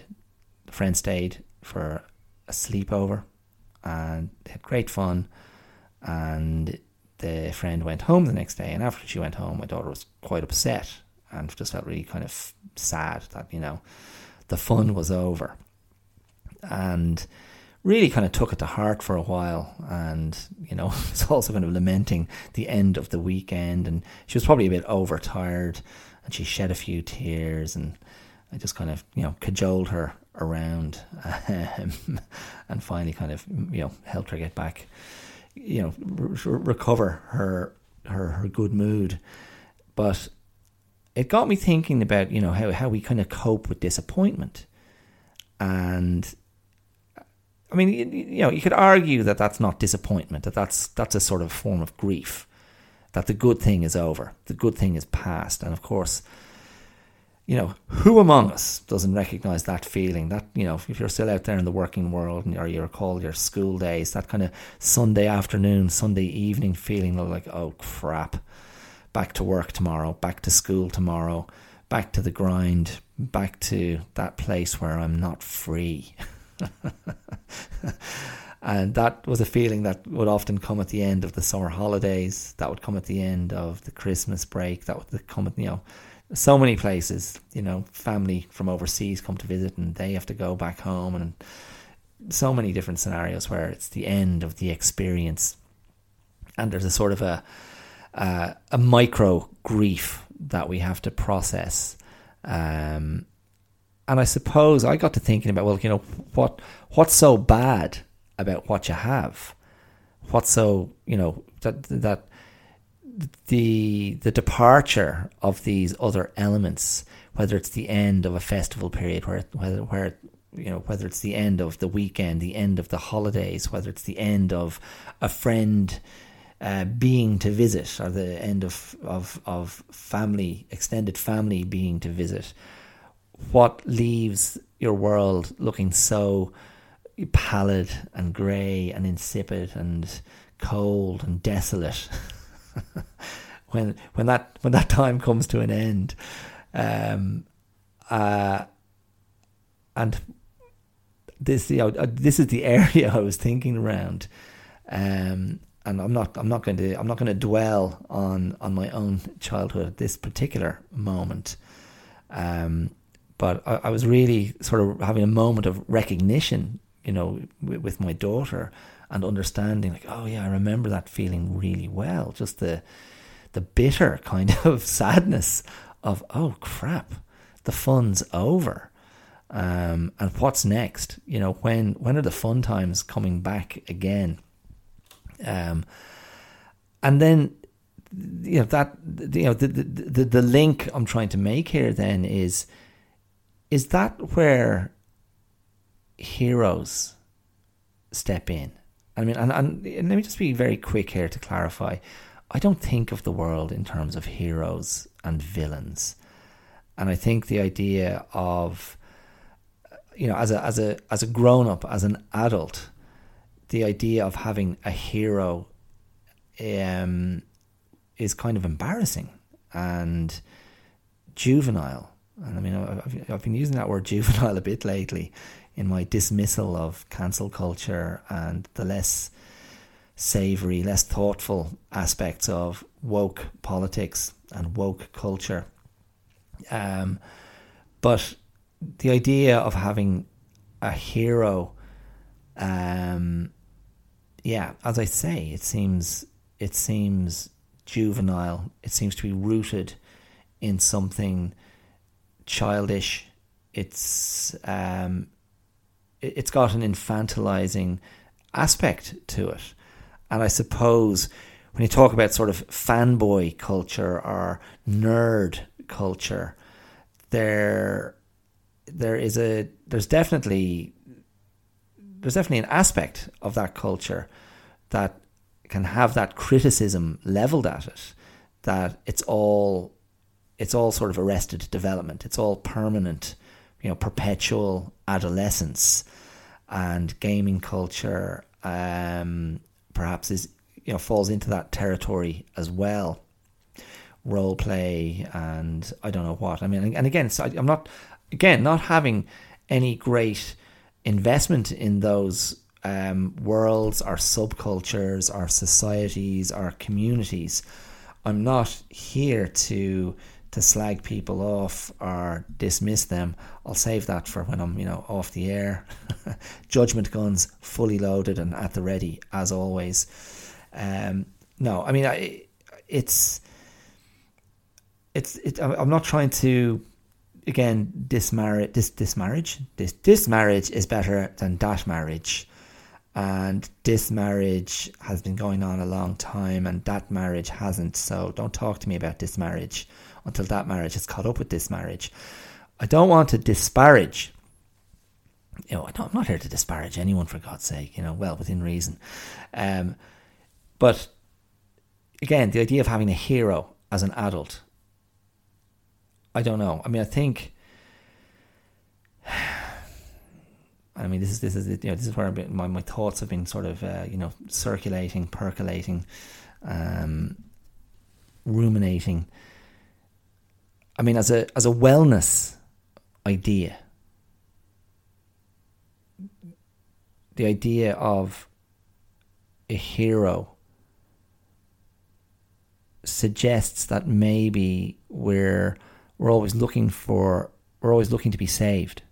The friend stayed for a sleepover and they had great fun. And the friend went home the next day. And after she went home, my daughter was quite upset and just felt really kind of sad that you know the fun was over, and really kind of took it to heart for a while, and you know <laughs> was also kind of lamenting the end of the weekend, and she was probably a bit overtired, and she shed a few tears, and I just kind of you know cajoled her around, <laughs> um, and finally kind of you know helped her get back, you know, re- recover her her her good mood, but it got me thinking about you know how how we kind of cope with disappointment, and I mean you, you know you could argue that that's not disappointment that that's that's a sort of form of grief, that the good thing is over, the good thing is past, and of course. You know, who among us doesn't recognize that feeling? That, you know, if you're still out there in the working world or you recall your school days, that kind of Sunday afternoon, Sunday evening feeling like, oh crap, back to work tomorrow, back to school tomorrow, back to the grind, back to that place where I'm not free. <laughs> and that was a feeling that would often come at the end of the summer holidays, that would come at the end of the Christmas break, that would come at, you know, so many places, you know, family from overseas come to visit and they have to go back home and so many different scenarios where it's the end of the experience and there's a sort of a uh, a micro grief that we have to process. Um, and I suppose I got to thinking about well, you know, what what's so bad about what you have? What's so you know that that the the departure of these other elements, whether it's the end of a festival period, where whether where you know whether it's the end of the weekend, the end of the holidays, whether it's the end of a friend uh, being to visit, or the end of of of family, extended family being to visit, what leaves your world looking so pallid and grey and insipid and cold and desolate <laughs> when when that when that time comes to an end um, uh, and this you know this is the <laughs> area I was thinking around um, and I'm not I'm not going to I'm not going to dwell on on my own childhood at this particular moment. Um, but I, I, was really sort of having a moment of recognition, you know, with my daughter and understanding, like, oh yeah, I remember that feeling really well. Just the the bitter <laughs> kind of sadness of, oh crap, the fun's over. Um, and what's next? You know, when when are the fun times coming back again? Um, and then you know that you know the, the the link I'm trying to make here then is is that where heroes step in? I mean, and, and, and let me just be very quick here to clarify. I don't think of the world in terms of heroes and villains, and I think the idea of you know as a as a as a grown up as an adult, the idea of having a hero um, is kind of embarrassing and juvenile. And I mean, I've, I've been using that word juvenile a bit lately in my dismissal of cancel culture and the less savoury, less thoughtful aspects of woke politics and woke culture. Um, but the idea of having a hero, um, yeah, as I say, it seems it seems juvenile. It seems to be rooted in something childish. It's um, it's got an infantilizing aspect to it, and I suppose when you talk about sort of fanboy culture or nerd culture, there there is a there's definitely there's definitely an aspect of that culture that can have that criticism leveled at it that it's all it's all sort of arrested development. It's all permanent, you know, perpetual adolescence, and gaming culture um, perhaps is you know falls into that territory as well. Role play and I don't know what. I mean, and again, so I'm not again not having any great investment in those um, worlds, our subcultures, our societies, our communities. I'm not here to to slag people off or dismiss them. I'll save that for when I'm, you know, off the air. <laughs> Judgment guns fully loaded and at the ready as always. Um, no, I mean, I, it's it's it, I'm not trying to again dismarriage this this marriage this this marriage is better than that marriage and this marriage has been going on a long time and that marriage hasn't so don't talk to me about this marriage until that marriage has caught up with this marriage. I don't want to disparage. You know, I'm not here to disparage anyone for God's sake. You know, well within reason. Um, but again, the idea of having a hero as an adult. I don't know. I mean, I think. <sighs> I mean, this is this is you know this is where my my thoughts have been sort of uh, you know circulating, percolating, um, ruminating. I mean, as a as a wellness idea, the idea of a hero suggests that maybe we're we're always looking for we're always looking to be saved,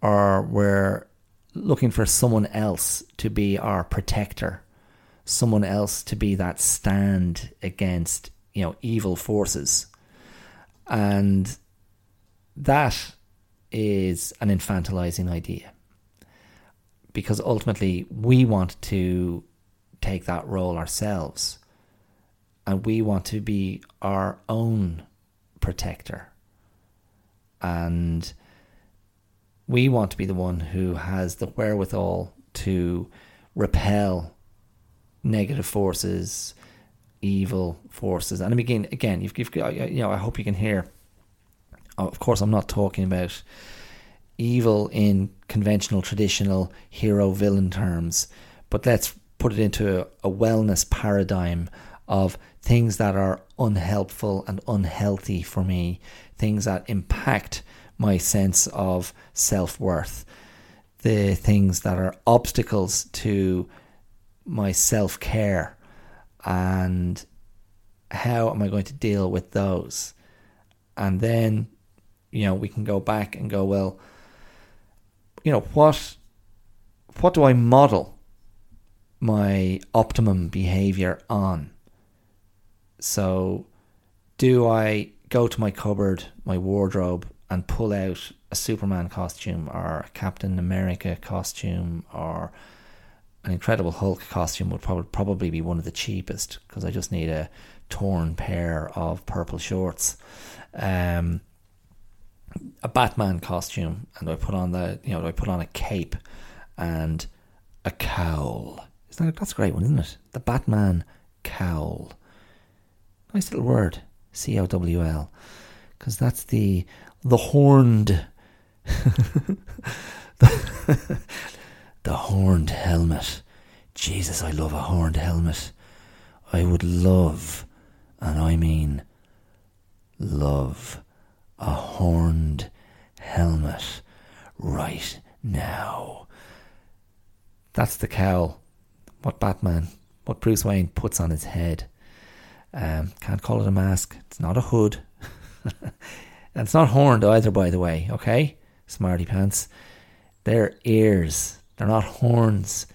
or we're looking for someone else to be our protector, someone else to be that stand against you know evil forces and that is an infantilizing idea. Because ultimately we want to take that role ourselves. And we want to be our own protector. And we want to be the one who has the wherewithal to repel negative forces, evil forces. And again, again, you've, you've you know, I hope you can hear. Oh, of course, I'm not talking about evil in conventional, traditional hero villain terms, but let's put it into a, a wellness paradigm of things that are unhelpful and unhealthy for me, things that impact my sense of self worth, the things that are obstacles to my self care, and how am I going to deal with those? And then, you know, we can go back and go, well, you know, what what do I model my optimum behavior on? So, do I go to my cupboard, my wardrobe, and pull out a Superman costume or a Captain America costume or an Incredible Hulk costume would probably probably be one of the cheapest because I just need a torn pair of purple shorts, um, a Batman costume, and I put on the you know I put on a cape and a cowl. Isn't that that's a great one, isn't it? The Batman cowl. Nice little word, C O W L, because that's the the horned <laughs> the, horned helmet. Jesus, I love a horned helmet. I would love, and I mean love, a horned helmet right now. That's the cowl. What Batman, what Bruce Wayne puts on his head. Um, can't call it a mask. It's not a hood. <laughs> And it's not horned either, by the way, okay? Smarty pants. They're ears. They're not horns.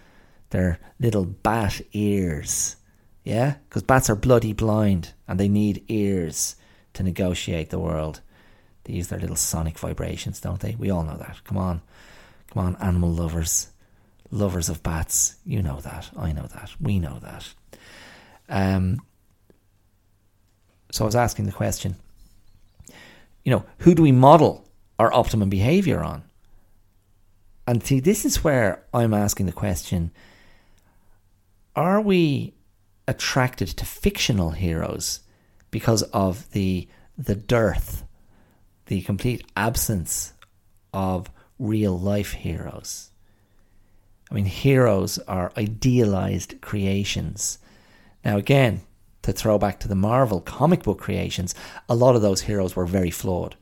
They're little bat ears. Yeah? Because bats are bloody blind and they need ears to negotiate the world. They use their little sonic vibrations, don't they? We all know that. Come on. Come on, animal lovers. Lovers of bats. You know that. I know that. We know that. Um, so I was asking the question you know, who do we model our optimum behavior on? And see, this is where I'm asking the question are we attracted to fictional heroes because of the the dearth, the complete absence of real life heroes? I mean, heroes are idealized creations. Now, again, to throw back to the Marvel comic book creations, a lot of those heroes were very flawed,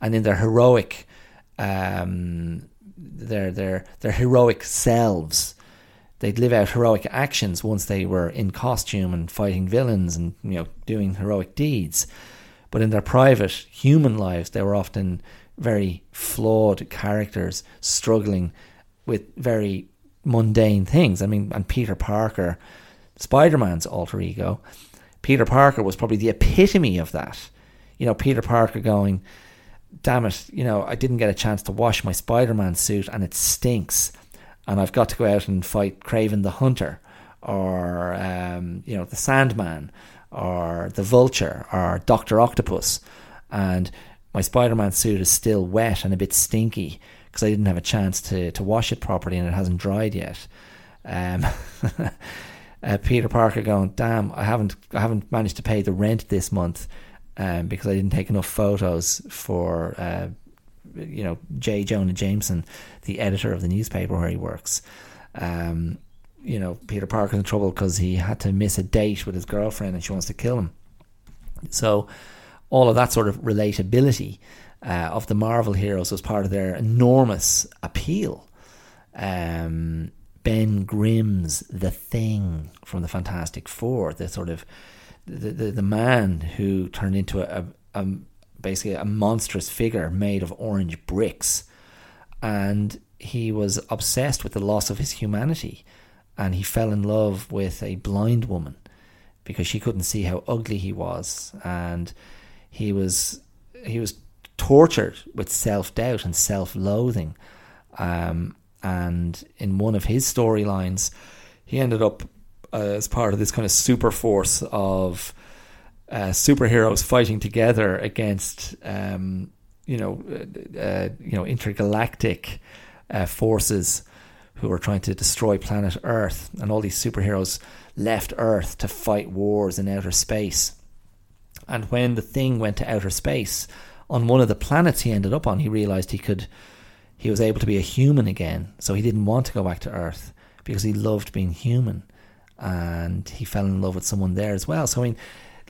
and in their heroic, um, their their their heroic selves, they'd live out heroic actions once they were in costume and fighting villains and you know doing heroic deeds, but in their private human lives, they were often very flawed characters struggling with very mundane things. I mean, and Peter Parker, Spider Man's alter ego, Peter Parker was probably the epitome of that. You know, Peter Parker going, damn it, you know, I didn't get a chance to wash my Spider Man suit and it stinks. And I've got to go out and fight Kraven the Hunter or, um, you know, the Sandman or the Vulture or Doctor Octopus. And my Spider Man suit is still wet and a bit stinky because I didn't have a chance to, to wash it properly and it hasn't dried yet. Um, <laughs> uh, Peter Parker going, "Damn, I haven't I haven't managed to pay the rent this month um, because I didn't take enough photos for." Uh, you know, J. Jonah Jameson, the editor of the newspaper where he works. Um, you know, Peter Parker's in trouble because he had to miss a date with his girlfriend and she wants to kill him. So, all of that sort of relatability uh, of the Marvel heroes was part of their enormous appeal. Um, Ben Grimm's The Thing from the Fantastic Four, the sort of the, the, the man who turned into a, a, a basically a monstrous figure made of orange bricks, and he was obsessed with the loss of his humanity, and he fell in love with a blind woman because she couldn't see how ugly he was, and he was he was tortured with self doubt and self loathing. Um, and in one of his storylines, he ended up uh, as part of this kind of super force of uh, superheroes fighting together against, um, you know, uh, uh you know, intergalactic uh, forces who were trying to destroy planet Earth, and all these superheroes left Earth to fight wars in outer space. And when the thing went to outer space, on one of the planets he ended up on, he realized he could, he was able to be a human again. So he didn't want to go back to Earth because he loved being human, and he fell in love with someone there as well. So I mean,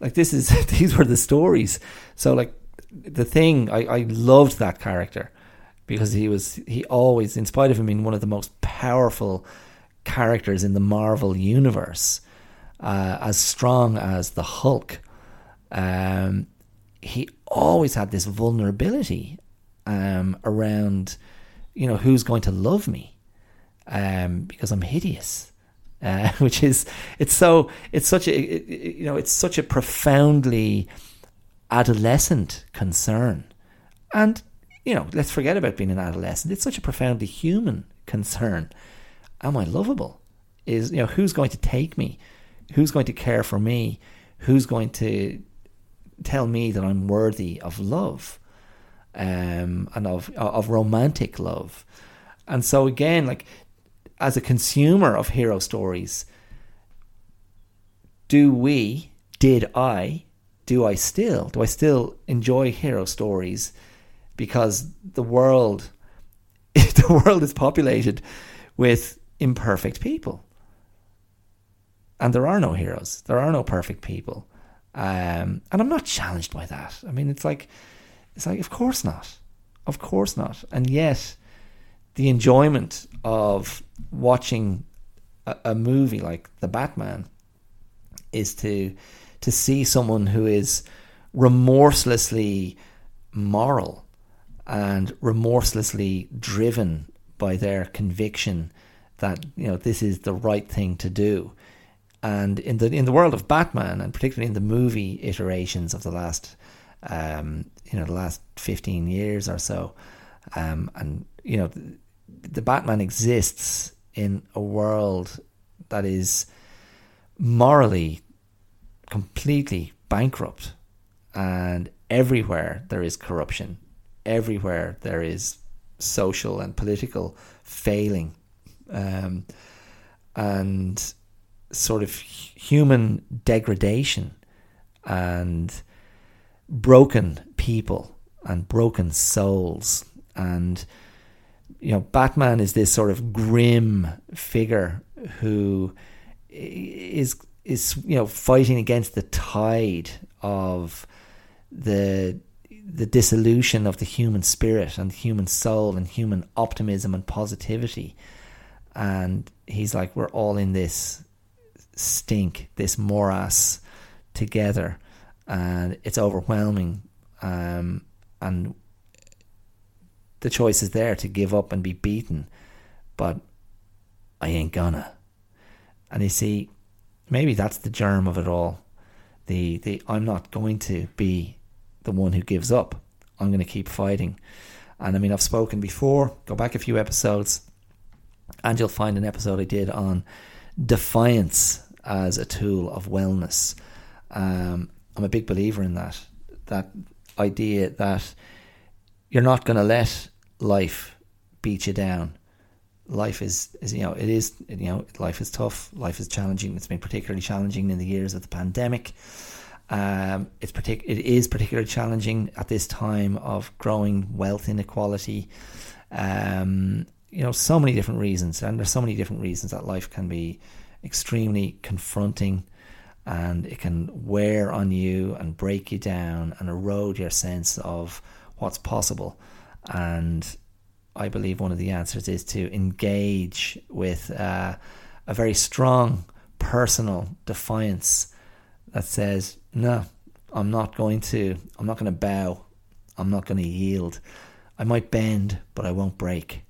like this is <laughs> these were the stories. So like the thing, I, I loved that character because he was he always, in spite of him being one of the most powerful characters in the Marvel universe, uh, as strong as the Hulk. Um, he always had this vulnerability um, around, you know, who's going to love me um, because I'm hideous, uh, <laughs> which is it's so it's such a it, you know it's such a profoundly adolescent concern, and you know let's forget about being an adolescent. It's such a profoundly human concern. Am I lovable? Is you know who's going to take me? Who's going to care for me? Who's going to tell me that I'm worthy of love um, and of of romantic love. And so again, like as a consumer of hero stories, do we, did I, do I still, do I still enjoy hero stories because the world <laughs> the world is populated with imperfect people. And there are no heroes. There are no perfect people. Um, and I'm not challenged by that. I mean, it's like, it's like, of course not, of course not. And yet, the enjoyment of watching a, a movie like The Batman is to to see someone who is remorselessly moral and remorselessly driven by their conviction that you know this is the right thing to do. And in the in the world of Batman, and particularly in the movie iterations of the last, um, you know, the last fifteen years or so, um, and you know, the, Batman exists in a world that is morally completely bankrupt, and everywhere there is corruption, everywhere there is social and political failing, um, and sort of human degradation and broken people and broken souls and you know Batman is this sort of grim figure who is is you know fighting against the tide of the the dissolution of the human spirit and human soul and human optimism and positivity and he's like we're all in this stink, this morass together, and it's overwhelming. Um, and the choice is there to give up and be beaten, but I ain't gonna. And you see, maybe that's the germ of it all. The the I'm not going to be the one who gives up. I'm going to keep fighting. And I mean, I've spoken before. Go back a few episodes, and you'll find an episode I did on defiance as a tool of wellness. Um, I'm a big believer in that. That idea that you're not going to let life beat you down. Life is, is, you know, it is, you know, life is tough. Life is challenging. It's been particularly challenging in the years of the pandemic. Um, it's partic- it is particularly challenging at this time of growing wealth inequality. Um, you know, so many different reasons, and there's so many different reasons that life can be extremely confronting and it can wear on you and break you down and erode your sense of what's possible. And I believe one of the answers is to engage with uh, a very strong personal defiance that says, no, I'm not going to, I'm not going to bow, I'm not going to yield. I might bend, but I won't break.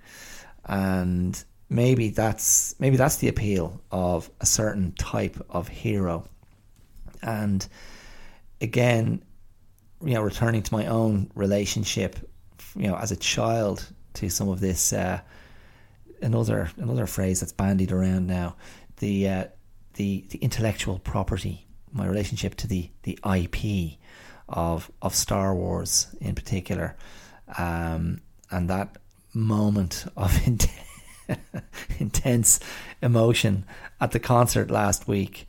And maybe that's maybe that's the appeal of a certain type of hero. And again, you know, returning to my own relationship, you know, as a child to some of this uh, another another phrase that's bandied around now, the uh, the the intellectual property, my relationship to the the IP of of Star Wars in particular, um, and that moment of <laughs> <laughs> intense emotion at the concert last week,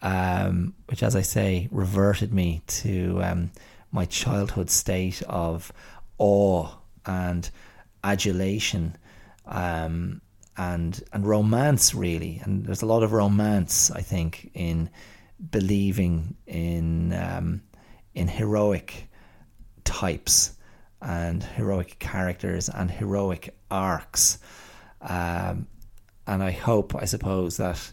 um, which, as I say, reverted me to um, my childhood state of awe and adulation um, and and romance really. And there's a lot of romance I think in believing in um, in heroic types and heroic characters and heroic arcs. Um, and I hope I suppose that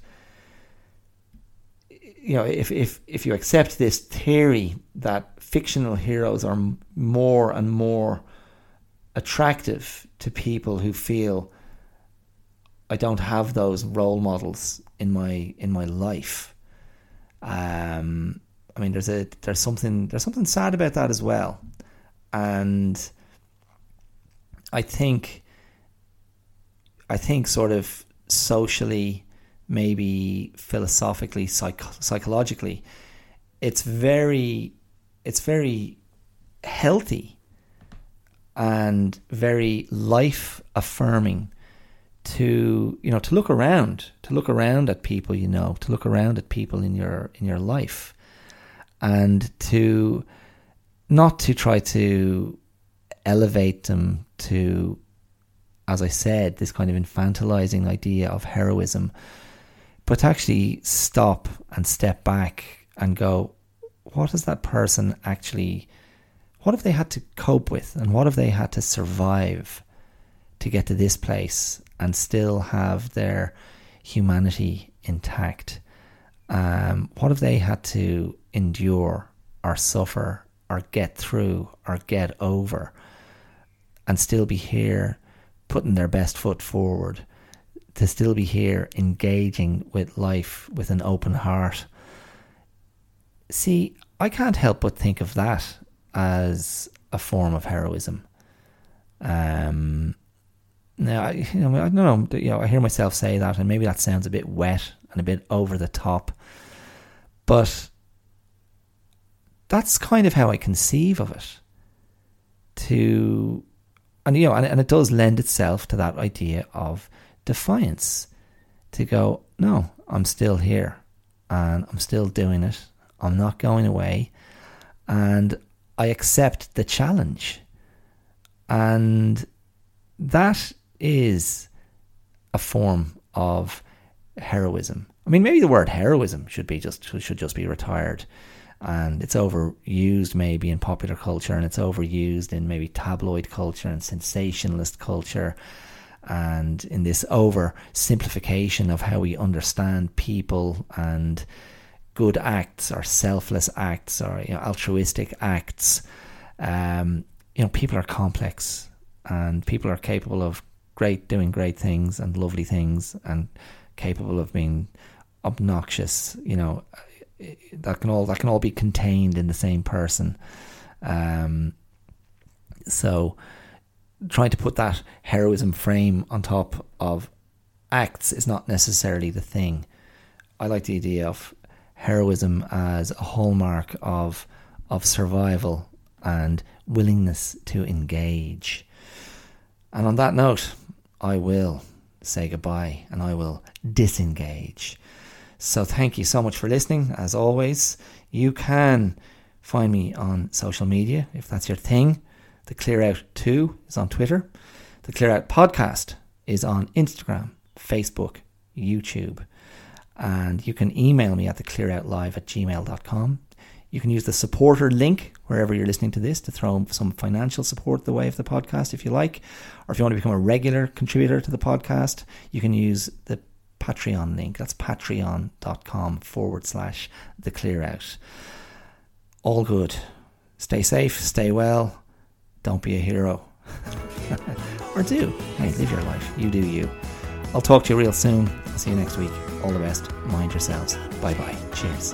you know if, if if you accept this theory that fictional heroes are more and more attractive to people who feel I don't have those role models in my in my life. Um, I mean, there's a there's something there's something sad about that as well, and I think I think sort of socially, maybe philosophically, psych- psychologically, it's very it's very healthy and very life affirming to you know to look around to look around at people you know to look around at people in your in your life and to not to try to elevate them to as i said this kind of infantilizing idea of heroism but to actually stop and step back and go what has that person actually what have they had to cope with and what have they had to survive to get to this place and still have their humanity intact? Um, what have they had to endure or suffer or get through or get over and still be here putting their best foot forward? To still be here engaging with life with an open heart. See, I can't help but think of that as a form of heroism. Um, now, I, you know, I don't know. You know, I hear myself say that, and maybe that sounds a bit wet and a bit over the top, but that's kind of how I conceive of it. To, and you know, and, and it does lend itself to that idea of defiance. To go, no, I'm still here, and I'm still doing it. I'm not going away, and I accept the challenge. And that is a form of heroism. I mean, maybe the word heroism should be just should just be retired, and it's overused maybe in popular culture, and it's overused in maybe tabloid culture and sensationalist culture, and in this over simplification of how we understand people and good acts or selfless acts or you know, altruistic acts. Um, you know, people are complex and people are capable of great doing great things and lovely things and capable of being obnoxious. You know, that can all that can all be contained in the same person. Um, so, trying to put that heroism frame on top of acts is not necessarily the thing. I like the idea of heroism as a hallmark of of survival and willingness to engage. And on that note, I will say goodbye and I will disengage. So thank you so much for listening. As always, you can find me on social media if that's your thing. The Clear Out 2 is on Twitter. The Clear Out podcast is on Instagram, Facebook, YouTube and you can email me at theclearoutlive at gmail.com. You can use the supporter link wherever you're listening to this to throw some financial support the way of the podcast if you like. Or if you want to become a regular contributor to the podcast, you can use the Patreon link. That's patreon.com forward slash the clear out. All good. Stay safe, stay well. Don't be a hero. <laughs> or do. Hey, live your life. You do you. I'll talk to you real soon. I'll see you next week. All the best. Mind yourselves. Bye bye. Cheers.